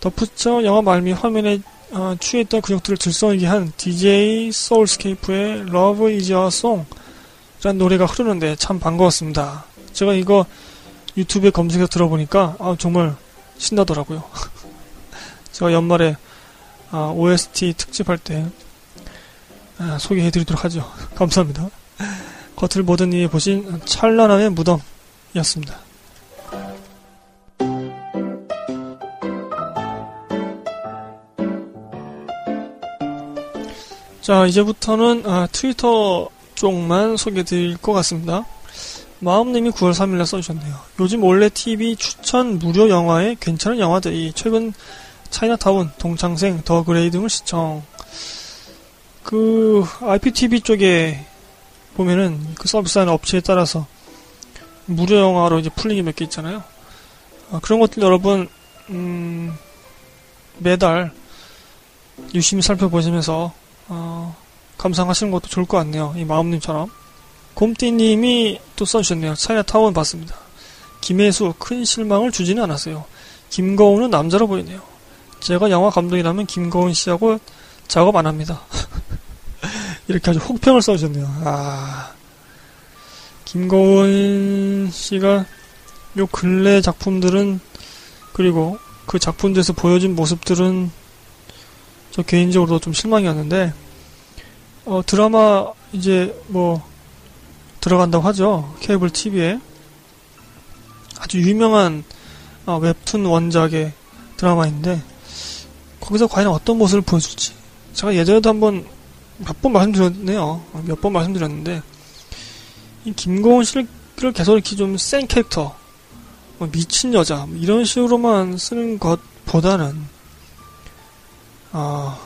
덧붙여 영화 말미 화면에 어, 취해있던 근육들을 질성있게 한 DJ 소울스케이프의 Love is a Song 라는 노래가 흐르는데 참 반가웠습니다. 제가 이거 유튜브에 검색해서 들어보니까 아, 정말 신나더라고요. 제가 연말에 아, OST 특집할 때 아, 소개해드리도록 하죠. 감사합니다. 겉을 보던 이에 보신 찬란함의 무덤이었습니다. 자, 이제부터는 아, 트위터 쪽만 소개해드릴 것 같습니다. 마음님이 9월 3일날 써주셨네요. 요즘 원래 TV 추천 무료 영화에 괜찮은 영화들이 최근 차이나타운, 동창생, The Grey 등을 시청. 그 IPTV 쪽에 보면은 그 서비스하는 업체에 따라서 무료 영화로 이제 풀린 게 몇 개 있잖아요. 아, 그런 것들 여러분 음, 매달 유심히 살펴보시면서 어, 감상하시는 것도 좋을 것 같네요. 이 마음님처럼. 곰띠님이 또 써주셨네요. 차이나타운 봤습니다. 김혜수 큰 실망을 주지는 않았어요. 김거운은 남자로 보이네요. 제가 영화 감독이라면 김거운 씨하고 작업 안 합니다. 이렇게 아주 혹평을 써주셨네요. 아, 김거운 씨가 요 근래 작품들은 그리고 그 작품들에서 보여준 모습들은 저 개인적으로도 좀 실망이었는데 어, 드라마 이제 뭐 들어간다고 하죠. 케이블 TV에 아주 유명한 어, 웹툰 원작의 드라마인데 거기서 과연 어떤 모습을 보여줄지 제가 예전에도 한번 몇 번 말씀드렸네요. 몇 번 말씀드렸는데 이 김고은 씨를 계속 이렇게 좀 센 캐릭터 뭐 미친 여자 뭐 이런 식으로만 쓰는 것보다는 아,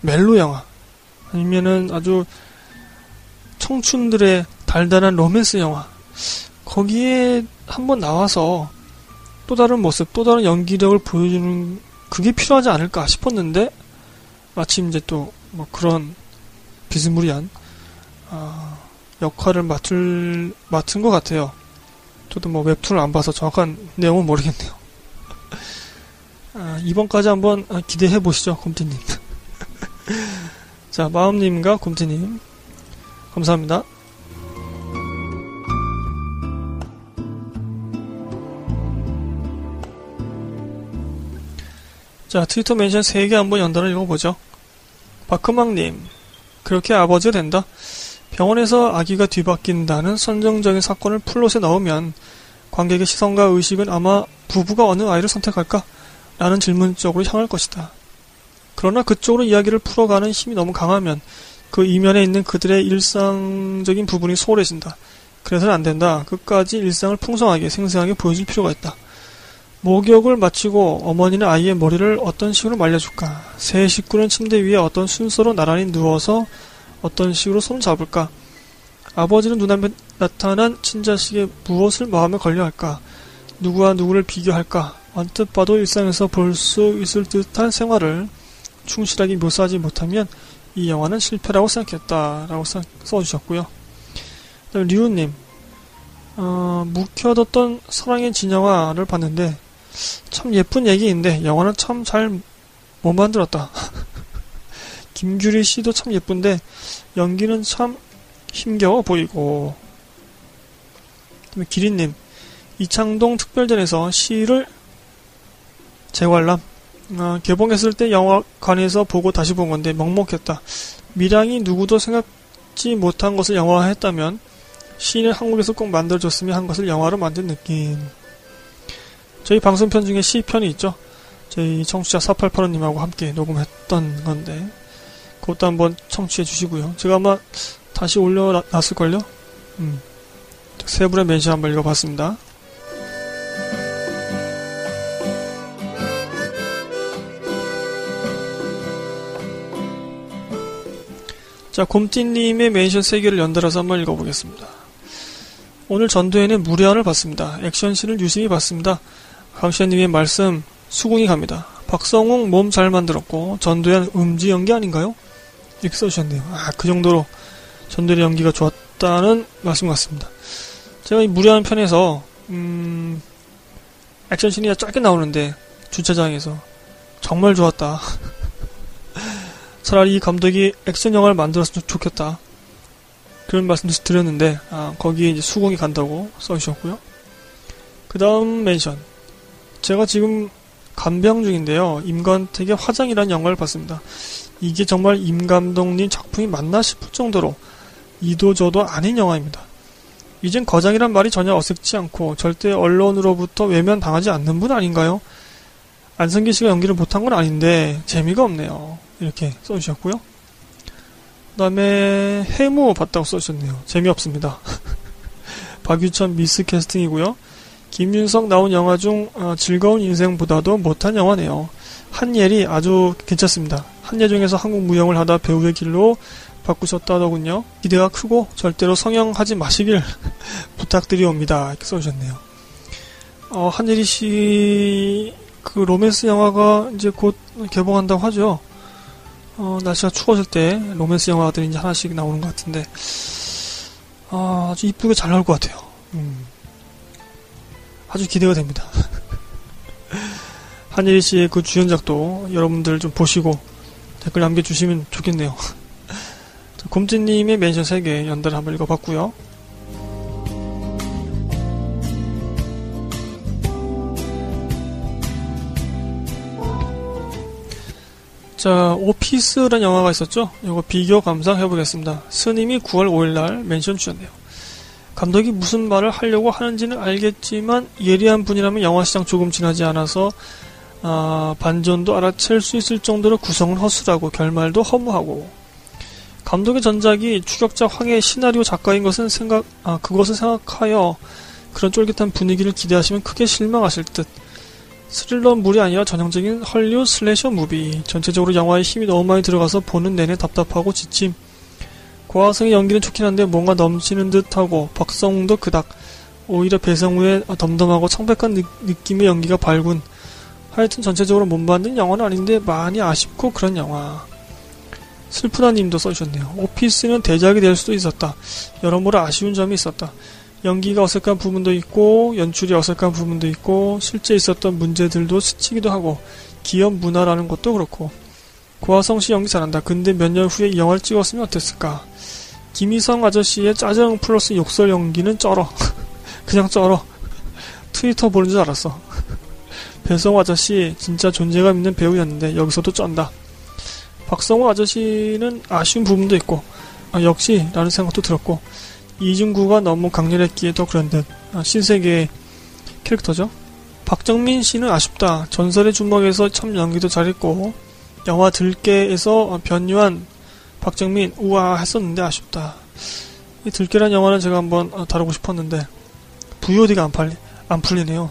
멜로 영화 아니면은 아주 청춘들의 달달한 로맨스 영화 거기에 한번 나와서 또 다른 모습, 또 다른 연기력을 보여주는 그게 필요하지 않을까 싶었는데 마침 이제 또 뭐 그런 비스무리한 아, 역할을 맡을 맡은 것 같아요. 저도 뭐 웹툰을 안 봐서 정확한 내용은 모르겠네요. 아, 이번까지 한번 기대해 보시죠, 곰티님. 자, 마음님과 곰티님. 감사합니다. 자, 트위터 mention 3개 한번 연달아 읽어보죠. 박크망님, 그렇게 아버지가 된다? 병원에서 아기가 뒤바뀐다는 선정적인 사건을 플롯에 넣으면 관객의 시선과 의식은 아마 부부가 어느 아이를 선택할까? 라는 질문 쪽으로 향할 것이다. 그러나 그쪽으로 이야기를 풀어가는 힘이 너무 강하면 그 이면에 있는 그들의 일상적인 부분이 소홀해진다. 그래서는 안 된다. 끝까지 일상을 풍성하게 생생하게 보여줄 필요가 있다. 목욕을 마치고 어머니는 아이의 머리를 어떤 식으로 말려줄까? 새 식구는 침대 위에 어떤 순서로 나란히 누워서 어떤 식으로 손을 잡을까? 아버지는 눈앞에 나타난 친자식의 무엇을 마음에 걸려 할까? 누구와 누구를 비교할까? 언뜻 봐도 일상에서 볼 수 있을 듯한 생활을 충실하게 묘사하지 못하면 이 영화는 실패라고 생각했다라고 써주셨고요. 그다음 류우님 어, 묵혀뒀던 사랑의 진영화를 봤는데 참 예쁜 얘기인데 영화는 참 잘 못 만들었다. 김규리 씨도 참 예쁜데 연기는 참 힘겨워 보이고 기린님 이창동 특별전에서 시를 재관람 어, 개봉했을 때 영화관에서 보고 다시 본 건데 먹먹했다. 미량이 누구도 생각지 못한 것을 영화화했다면 시인을 한국에서 꼭 만들어줬으면 한 것을 영화로 만든 느낌. 저희 방송편 중에 C편이 있죠. 저희 청취자 4885님하고 함께 녹음했던 건데, 그것도 한번 청취해 주시고요. 제가 아마 다시 올려놨을걸요? 음. 세 분의 멘션 한번 읽어봤습니다. 자, 곰띠님의 멘션 3개를 연달아서 한번 읽어보겠습니다. 오늘 전도에는 무례한을 봤습니다. 액션씬을 유심히 봤습니다. 강시현님의 말씀 수긍이 갑니다. 박성웅 몸 잘 만들었고 전도연 음지 연기 아닌가요? 이렇게 써주셨네요. 아, 그 정도로 전도의 연기가 좋았다는 말씀 같습니다. 제가 이 무례한 편에서 음, 액션씬이 짧게 나오는데 주차장에서 정말 좋았다. 차라리 이 감독이 액션 영화를 만들었으면 좋겠다. 그런 말씀도 드렸는데 아, 거기에 이제 수긍이 간다고 써주셨고요. 그 다음 멘션. 제가 지금 감병 중인데요. 임관택의 화장이라는 영화를 봤습니다. 이게 정말 임 감독님 작품이 맞나 싶을 정도로 이도 저도 아닌 영화입니다. 이젠 거장이란 말이 전혀 어색지 않고 절대 언론으로부터 외면당하지 않는 분 아닌가요? 안성기 씨가 연기를 못한 건 아닌데 재미가 없네요. 이렇게 써주셨고요. 그 다음에 해무 봤다고 써주셨네요. 재미없습니다. 박유천 미스 캐스팅이고요. 김윤석 나온 영화 중 어, 즐거운 인생보다도 못한 영화네요. 한예리 아주 괜찮습니다. 한예종에서 한국 무용을 하다 배우의 길로 바꾸셨다더군요. 기대가 크고 절대로 성형하지 마시길 부탁드리옵니다. 이렇게 써주셨네요. 어, 한예리 씨, 그 로맨스 영화가 이제 곧 개봉한다고 하죠. 어, 날씨가 추워질 때 로맨스 영화들이 이제 하나씩 나오는 것 같은데, 어, 아주 이쁘게 잘 나올 것 같아요. 음. 아주 기대가 됩니다. 한예리 씨의 그 주연작도 여러분들 좀 보시고 댓글 남겨주시면 좋겠네요. 곰지님의 mention 3개 연달아 한번 읽어봤고요. 자, 오피스라는 영화가 있었죠? 이거 비교 감상해 보겠습니다. 스님이 9월 5일날 멘션 주셨네요. 감독이 무슨 말을 하려고 하는지는 알겠지만 예리한 분이라면 영화 시장 조금 지나지 않아서 아, 반전도 알아챌 수 있을 정도로 구성은 허술하고 결말도 허무하고 감독의 전작이 추격자 황해 시나리오 작가인 것은 생각 아 그것을 생각하여 그런 쫄깃한 분위기를 기대하시면 크게 실망하실 듯 스릴러물이 아니라 전형적인 헐리우드 슬래셔 무비. 전체적으로 영화에 힘이 너무 많이 들어가서 보는 내내 답답하고 지침. 고화성의 연기는 좋긴 한데 뭔가 넘치는 듯하고 박성웅도 그닥. 오히려 배성우의 덤덤하고 청백한 느, 느낌의 연기가 발군. 하여튼 전체적으로 못 만든 영화는 아닌데 많이 아쉽고 그런 영화. 슬프다님도 써주셨네요. 오피스는 대작이 될 수도 있었다. 여러모로 아쉬운 점이 있었다. 연기가 어색한 부분도 있고 연출이 어색한 부분도 있고 실제 있었던 문제들도 스치기도 하고 기업 문화라는 것도 그렇고 고화성 씨 연기 잘한다. 근데 몇 년 후에 이 영화를 찍었으면 어땠을까? 김희성 아저씨의 짜증 플러스 욕설 연기는 쩔어. 그냥 쩔어. 트위터 보는 줄 알았어. 배성우 아저씨 진짜 존재감 있는 배우였는데 여기서도 쩐다. 박성우 아저씨는 아쉬운 부분도 있고 아, 역시 라는 생각도 들었고 이중구가 너무 강렬했기에 더 그런 듯. 아, 신세계의 캐릭터죠. 박정민 씨는 아쉽다. 전설의 주먹에서 참 연기도 잘했고 영화 들깨에서 변유한 박정민 우와 했었는데 아쉽다. 이 들깨란 영화는 제가 한번 어, 다루고 싶었는데 VOD가 안, 팔리, 안 풀리네요.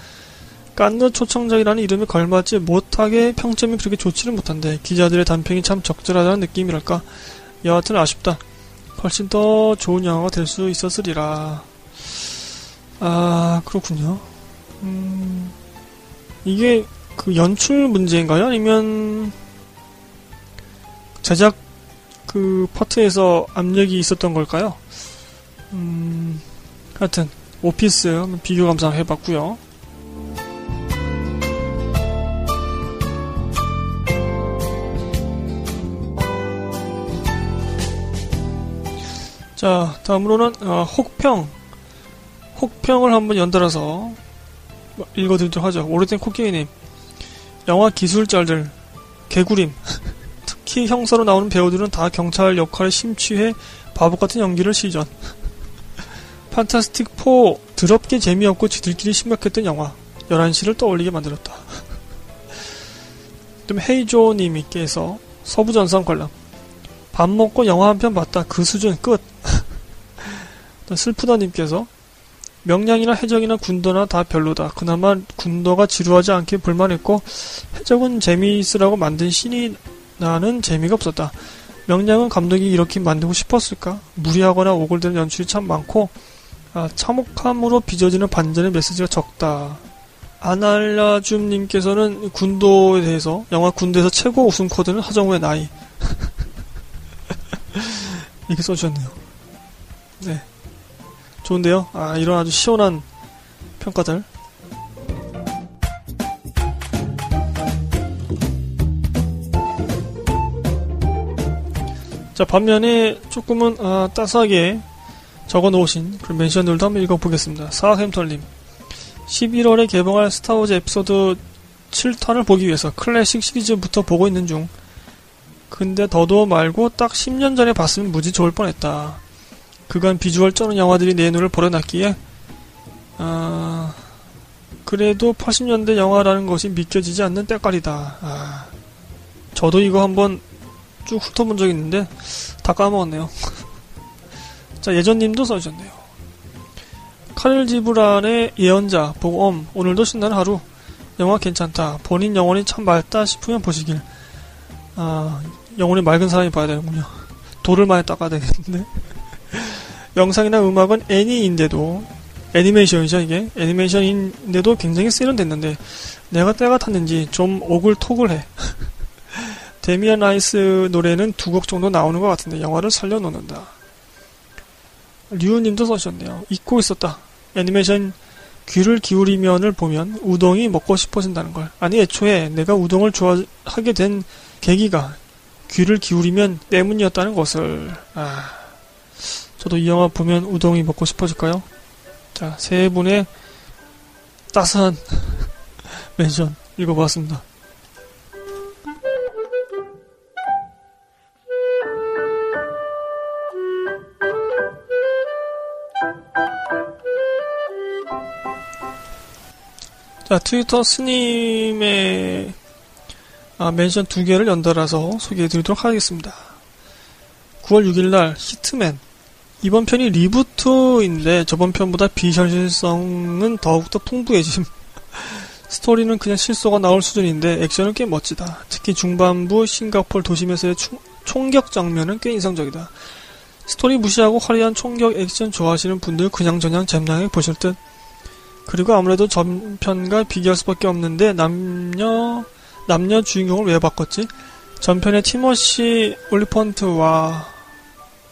깐느 초청작이라는 이름에 걸맞지 못하게 평점이 그렇게 좋지는 못한데 기자들의 단평이 참 적절하다는 느낌이랄까 여하튼 아쉽다. 훨씬 더 좋은 영화가 될 수 있었으리라. 아, 그렇군요. 음, 이게 그 연출 문제인가요? 아니면 제작 그 파트에서 압력이 있었던 걸까요? 음, 하여튼, 오피스 비교 감상 해봤고요 자, 다음으로는 어, 혹평. 혹평을 한번 연달아서 읽어드리도록 하죠. 오래된 코끼리님. 영화 기술자들, 개구림. 특히 형사로 나오는 배우들은 다 경찰 역할에 심취해 바보 같은 연기를 시전. 판타스틱 4 드럽게 재미없고 지들끼리 심각했던 영화. 11시를 떠올리게 만들었다. 좀 헤이조님께서 서부전선 관람. 밥 먹고 영화 한 편 봤다. 그 수준 끝. 슬프다님께서 명량이나 해적이나 군도나 다 별로다. 그나마 군도가 지루하지 않게 볼만했고 해적은 재미있으라고 만든 신이 나는 재미가 없었다. 명량은 감독이 이렇게 만들고 싶었을까? 무리하거나 오글대는 연출이 참 많고 아, 참혹함으로 빚어지는 반전의 메시지가 적다. 아날라줌님께서는 군도에 대해서 영화 군도에서 최고 우승 코드는 하정우의 나이 이렇게 써주셨네요. 네. 좋은데요? 아, 이런 아주 시원한 평가들. 자, 반면에 조금은 아, 따스하게 적어 놓으신 그런 멘션들도 한번 읽어보겠습니다. 사학햄털님. 11월에 개봉할 스타워즈 에피소드 7탄을 보기 위해서 클래식 시리즈부터 보고 있는 중. 근데 더도 말고 딱 10년 전에 봤으면 무지 좋을 뻔했다. 그간 비주얼 쩌는 영화들이 내 눈을 버려놨기에 아, 그래도 80년대 영화라는 것이 믿겨지지 않는 때깔이다. 아, 저도 이거 한번 쭉 훑어본 적 있는데 다 까먹었네요. 자 예전님도 써주셨네요. 칼릴 지브란의 예언자 보험 오늘도 신나는 하루 영화 괜찮다. 본인 영혼이 참 맑다 싶으면 보시길. 아 영혼이 맑은 사람이 봐야 되는군요. 도를 많이 닦아야 되겠는데. 영상이나 음악은 애니인데도 애니메이션이죠 이게? 애니메이션인데도 굉장히 세련됐는데 내가 때가 탔는지 좀 오글오글해. 데미안 라이스 노래는 두 곡 정도 나오는 것 같은데 영화를 살려놓는다. 류우님도 써주셨네요. 잊고 있었다. 애니메이션 귀를 기울이면을 보면 우동이 먹고 싶어진다는 걸. 아니 애초에 내가 우동을 좋아하게 된 계기가 귀를 기울이면 때문이었다는 것을 아 저도 이 영화 보면 우동이 먹고 싶어질까요? 자, 세 분의 따스한 멘션 읽어보았습니다. 자, 트위터 스님의 아, mention 두 개를 연달아서 소개해 드리도록 하겠습니다. 9월 6일 날 히트맨 이번 편이 reboot인데 저번 편보다 비현실성은 더욱더 풍부해짐. 스토리는 그냥 실소가 나올 수준인데 액션은 꽤 멋지다. 특히 중반부 싱가폴 도심에서의 총격 장면은 꽤 인상적이다. 스토리 무시하고 화려한 총격 액션 좋아하시는 분들 그냥저냥 잼나게 보실 듯. 그리고 아무래도 전편과 비교할 수밖에 없는데 남녀 남녀 주인공을 왜 바꿨지? 전편의 티머시 올리펀트와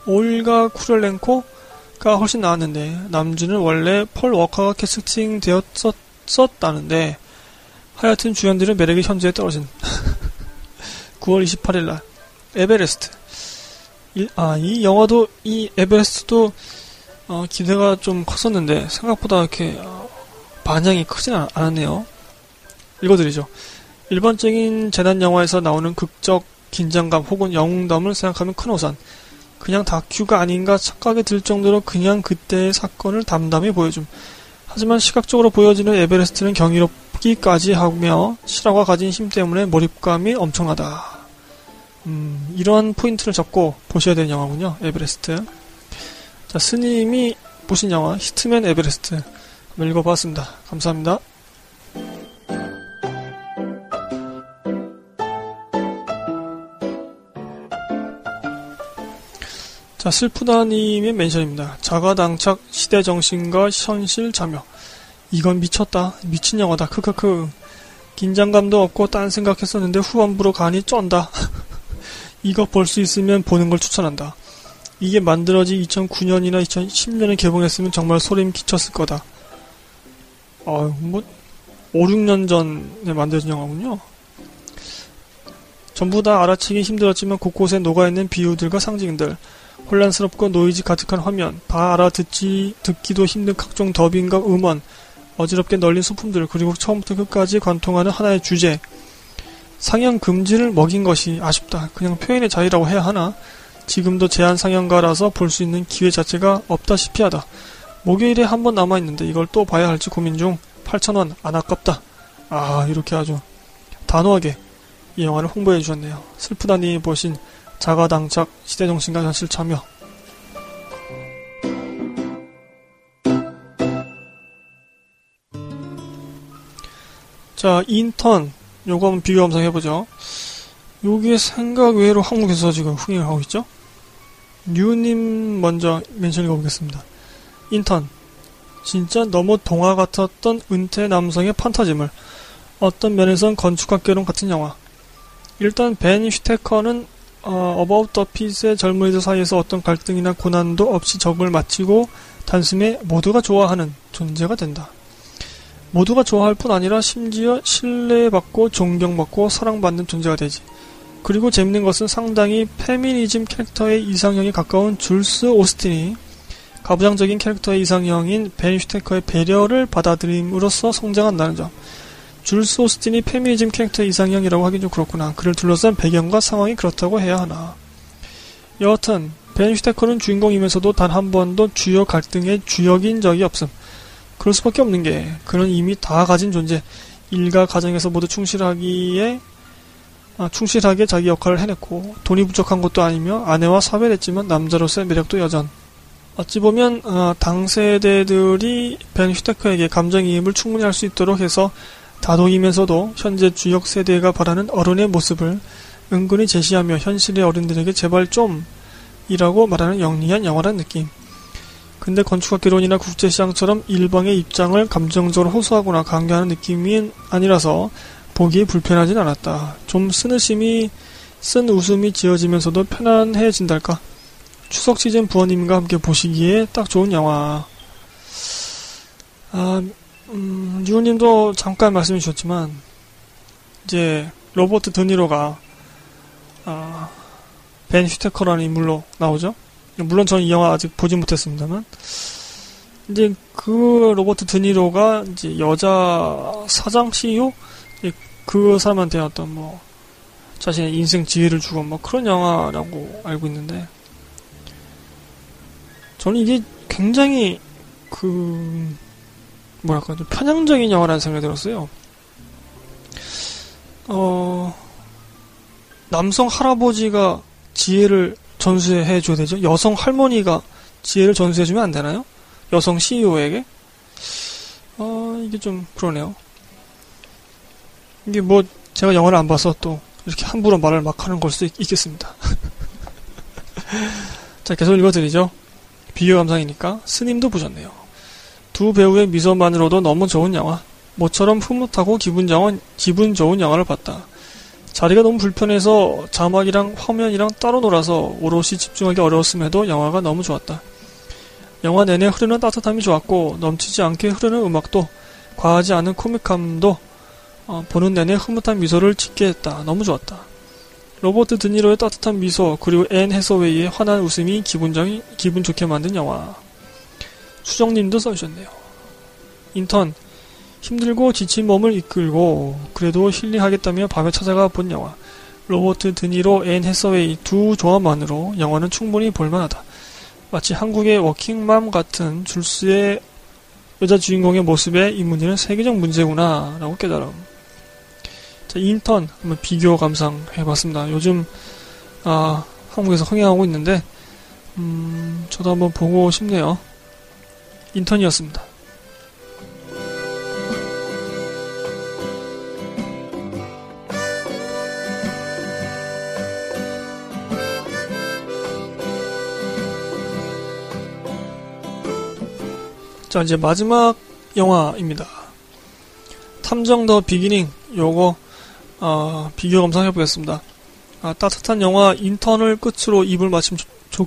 올가 쿠렐렌코가 훨씬 나았는데 남주는 원래 펄 워커가 캐스팅 되었었다는데 하여튼 주연들의 매력이 현저히 떨어진 9월 28일날 에베레스트 아, 이 영화도 이 에베레스트도 어, 기대가 좀 컸었는데 생각보다 이렇게 어, 반향이 크진 않았네요. 읽어드리죠. 일반적인 재난 영화에서 나오는 극적 긴장감 혹은 영웅담을 생각하면 큰 오산. 그냥 다큐가 아닌가 착각이 들 정도로 그냥 그때의 사건을 담담히 보여줌. 하지만 시각적으로 보여지는 에베레스트는 경이롭기까지 하며 실화가 가진 힘 때문에 몰입감이 엄청나다. 음, 이러한 포인트를 잡고 보셔야 되는 영화군요. 에베레스트. 자, 스님이 보신 영화 히트맨 에베레스트 한번 읽어봤습니다. 감사합니다. 자, 슬프다님의 멘션입니다. 자가당착, 시대정신과 현실 자묘. 이건 미쳤다. 미친 영화다. 크크크. 긴장감도 없고 딴 생각했었는데 후반부로 가니 쩐다. 이거 볼 수 있으면 보는 걸 추천한다. 이게 만들어진 2009년이나 2010년에 개봉했으면 정말 소름 끼쳤을 거다. 아, 뭐 5, 6년 전에 만들어진 영화군요. 전부 다 알아채기 힘들었지만 곳곳에 녹아있는 비유들과 상징들, 혼란스럽고 노이즈 가득한 화면, 다 알아듣지, 듣기도 힘든 각종 더빙과 음원, 어지럽게 널린 소품들, 그리고 처음부터 끝까지 관통하는 하나의 주제. 상영 금지를 먹인 것이 아쉽다. 그냥 표현의 자유라고 해야 하나? 지금도 제한 상영가라서 볼 수 있는 기회 자체가 없다시피 하다. 목요일에 한 번 남아있는데 이걸 또 봐야 할지 고민 중 8,000원 안 아깝다. 아 이렇게 아주 단호하게 이 영화를 홍보해 주셨네요. 슬프다니 보신 자가당착 시대정신과 현실 참여 자 인턴 요거 한번 비교 감상 해보죠. 요게 생각 외로 한국에서 지금 흥행을 하고 있죠. 뉴님 먼저 mention 읽어보겠습니다. 인턴 진짜 너무 동화 같았던 은퇴 남성의 판타지물 어떤 면에선 건축학개론 같은 영화 일단 벤 휘테커는 어, About the Fit의 젊은이들 사이에서 어떤 갈등이나 고난도 없이 적응을 마치고 단숨에 모두가 좋아하는 존재가 된다. 모두가 좋아할 뿐 아니라 심지어 신뢰받고 존경받고 사랑받는 존재가 되지. 그리고 재밌는 것은 상당히 페미니즘 캐릭터의 이상형에 가까운 줄스 오스틴이 가부장적인 캐릭터의 이상형인 벤 휘테커의 배려를 받아들임으로써 성장한다는 점. 줄스 오스틴이 페미니즘 캐릭터의 이상형이라고 하긴 좀 그렇구나. 그를 둘러싼 배경과 상황이 그렇다고 해야 하나. 여하튼 벤 휘테커는 주인공이면서도 단 한 번도 주요 갈등의 주역인 적이 없음. 그럴 수밖에 없는 게 그는 이미 다 가진 존재. 일가 가정에서 모두 충실하기에 아, 충실하게 자기 역할을 해냈고 돈이 부족한 것도 아니며 아내와 사별했지만 남자로서의 매력도 여전. 어찌 보면 어, 당세대들이 벤 슈테커에게 감정이입을 충분히 할 수 있도록 해서 다독이면서도 현재 주역 세대가 바라는 어른의 모습을 은근히 제시하며 현실의 어른들에게 제발 좀 이라고 말하는 영리한 영화란 느낌. 근데 건축학개론이나 국제시장처럼 일방의 입장을 감정적으로 호소하거나 강요하는 느낌이 아니라서 보기에 불편하진 않았다. 좀 쓰느심이 쓴 웃음이 지어지면서도 편안해진달까. 추석 시즌 부모님과 함께 보시기에 딱 좋은 영화. 아, 음, 유우님도 잠깐 말씀해 주셨지만, 이제, 로버트 드니로가, 아, 벤 슈테커라는 인물로 나오죠? 물론 저는 이 영화 아직 보지 못했습니다만, 이제 그 로버트 드니로가 이제 여자 사장 CEO? 그 사람한테 어떤 뭐, 자신의 인생 지혜를 주고 뭐 그런 영화라고 알고 있는데, 저는 이게 굉장히 그, 뭐랄까, 좀 편향적인 영화라는 생각이 들었어요. 어, 남성 할아버지가 지혜를 전수해 줘야 되죠. 여성 할머니가 지혜를 전수해 주면 안 되나요? 여성 CEO에게? 어, 이게 좀 그러네요. 이게 뭐 제가 영화를 안 봐서 또 이렇게 함부로 말을 막 하는 걸 수도 있, 겠습니다 자, 계속 읽어드리죠. 비교 감상이니까 스님도 보셨네요. 두 배우의 미소만으로도 너무 좋은 영화. 모처럼 흐뭇하고 기분 좋은, 기분 좋은 영화를 봤다. 자리가 너무 불편해서 자막이랑 화면이랑 따로 놀아서 오롯이 집중하기 어려웠음에도 영화가 너무 좋았다. 영화 내내 흐르는 따뜻함이 좋았고 넘치지 않게 흐르는 음악도 과하지 않은 코믹함도 어, 보는 내내 흐뭇한 미소를 짓게 했다. 너무 좋았다. 로버트 드니로의 따뜻한 미소 그리고 앤 해서웨이의 환한 웃음이 기분정이 기분 좋게 만든 영화. 수정님도 써주셨네요. 인턴 힘들고 지친 몸을 이끌고 그래도 힐링하겠다며 밤에 찾아가 본 영화. 로버트 드니로, 앤 해서웨이 두 조합만으로 영화는 충분히 볼만하다. 마치 한국의 워킹맘 같은 줄스의 여자 주인공의 모습에 이 문제는 세계적 문제구나 라고 깨달음. 자, 인턴 한번 비교 감상 해봤습니다. 요즘 아, 한국에서 흥행하고 있는데 음, 저도 한번 보고 싶네요. 인턴이었습니다. 자, 이제 마지막 영화입니다. 탐정 더 비기닝, 요거, 어, 비교 감상해보겠습니다. 아, 따뜻한 영화 인턴을 끝으로 입을 맞추면 좋,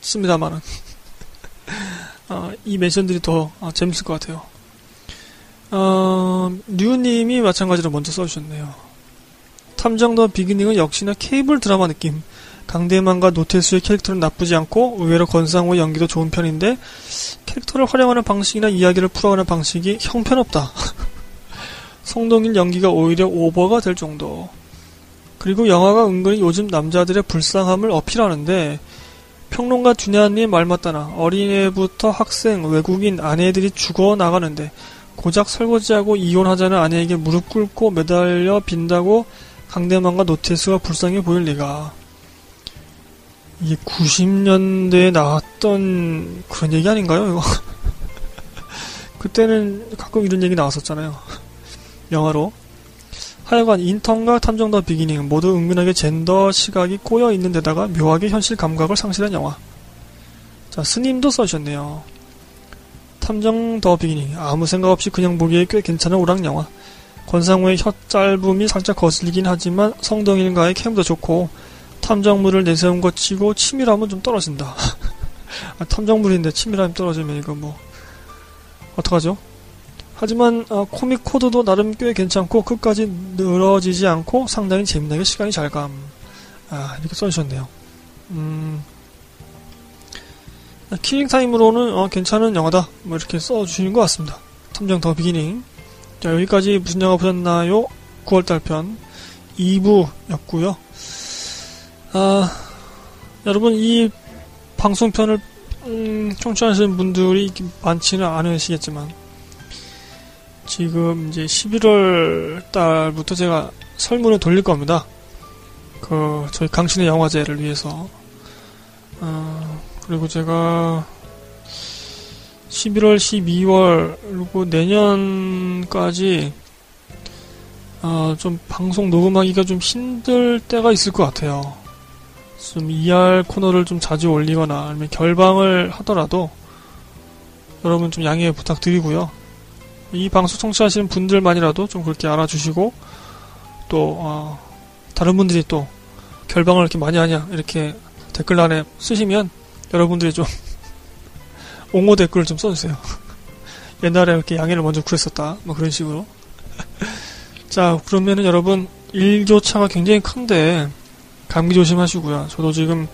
겠습니다만은 어, 이 멘션들이 더 아, 재밌을 것 같아요. 어, 류님이 마찬가지로 먼저 써주셨네요. 탐정 더 비기닝은 역시나 케이블 드라마 느낌. 강대만과 노태수의 캐릭터는 나쁘지 않고 의외로 건상호 연기도 좋은 편인데 캐릭터를 활용하는 방식이나 이야기를 풀어가는 방식이 형편없다. 성동일 연기가 오히려 오버가 될 정도. 그리고 영화가 은근히 요즘 남자들의 불쌍함을 어필하는데 평론가 준야님 말 맞다나 어린애부터 학생, 외국인, 아내들이 죽어 나가는데 고작 설거지하고 이혼하자는 아내에게 무릎 꿇고 매달려 빈다고 강대만과 노태스가 불쌍해 보일 리가. 이게 90년대에 나왔던 그런 얘기 아닌가요, 이거? 그때는 가끔 이런 얘기 나왔었잖아요. 영화로. 하여간 인턴과 탐정 더 비기닝 모두 은근하게 젠더 시각이 꼬여 있는 데다가 묘하게 현실 감각을 상실한 영화. 자, 스님도 써주셨네요. 탐정 더 비기닝 아무 생각 없이 그냥 보기에 꽤 괜찮은 오락 영화. 권상우의 혀 짧음이 살짝 거슬리긴 하지만 성동일과의 캠도 좋고 탐정물을 내세운 것 치고 치밀함은 좀 떨어진다. 아, 탐정물인데 치밀함이 떨어지면 이거 뭐 어떡하죠? 하지만 어, 코믹 코드도 나름 꽤 괜찮고 끝까지 늘어지지 않고 상당히 재미나게 시간이 잘 감. 아 이렇게 써주셨네요. 음, killing time으로는 어, 괜찮은 영화다. 뭐 이렇게 써주시는 것 같습니다. 탐정 The Beginning. 자 여기까지 무슨 영화 보셨나요? 9월달 편 2부였고요. 아 여러분 이 방송편을 음, 청취하시는 분들이 많지는 않으시겠지만 지금 이제 11월 달부터 제가 설문을 돌릴 겁니다. 그 저희 강신의 영화제를 위해서 어, 그리고 제가 11월, 12월 그리고 내년까지 어, 좀 방송 녹음하기가 좀 힘들 때가 있을 것 같아요. 좀 ER 코너를 좀 자주 올리거나 아니면 결방을 하더라도 여러분 좀 양해 부탁드리고요. 이 방송 청취하시는 분들만이라도 좀 그렇게 알아주시고 또 어, 다른 분들이 또 결방을 이렇게 많이 하냐 이렇게 댓글란에 쓰시면 여러분들이 좀 옹호 댓글을 좀 써주세요. 옛날에 이렇게 양해를 먼저 구했었다 뭐 그런 식으로 자 그러면은 여러분 일교차가 굉장히 큰데 감기 조심하시고요. 저도 지금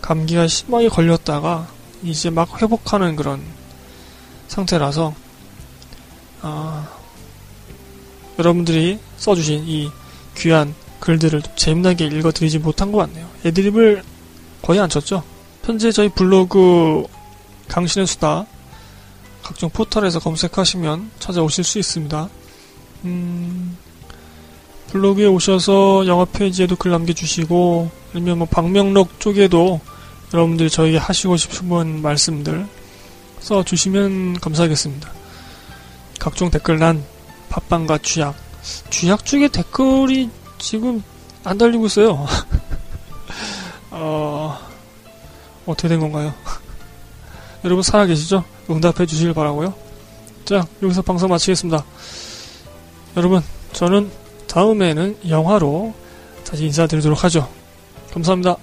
감기가 심하게 걸렸다가 이제 막 회복하는 그런 상태라서 아, 여러분들이 써주신 이 귀한 글들을 재미나게 읽어드리지 못한 것 같네요. 애드립을 거의 안 쳤죠. 현재 저희 블로그 강신의 수다 각종 포털에서 검색하시면 찾아오실 수 있습니다. 음, 블로그에 오셔서 영화 페이지에도 글 남겨주시고 아니면 뭐 방명록 쪽에도 여러분들이 저에게 하시고 싶은 말씀들 써주시면 감사하겠습니다. 각종 댓글란 팟빵과 쥐약 쥐약 쪽에 댓글이 지금 안 달리고 있어요. 어, 어떻게 된 건가요? 여러분 살아계시죠? 응답해 주시길 바라고요. 자, 여기서 방송 마치겠습니다. 여러분, 저는 다음에는 영화로 다시 인사드리도록 하죠. 감사합니다.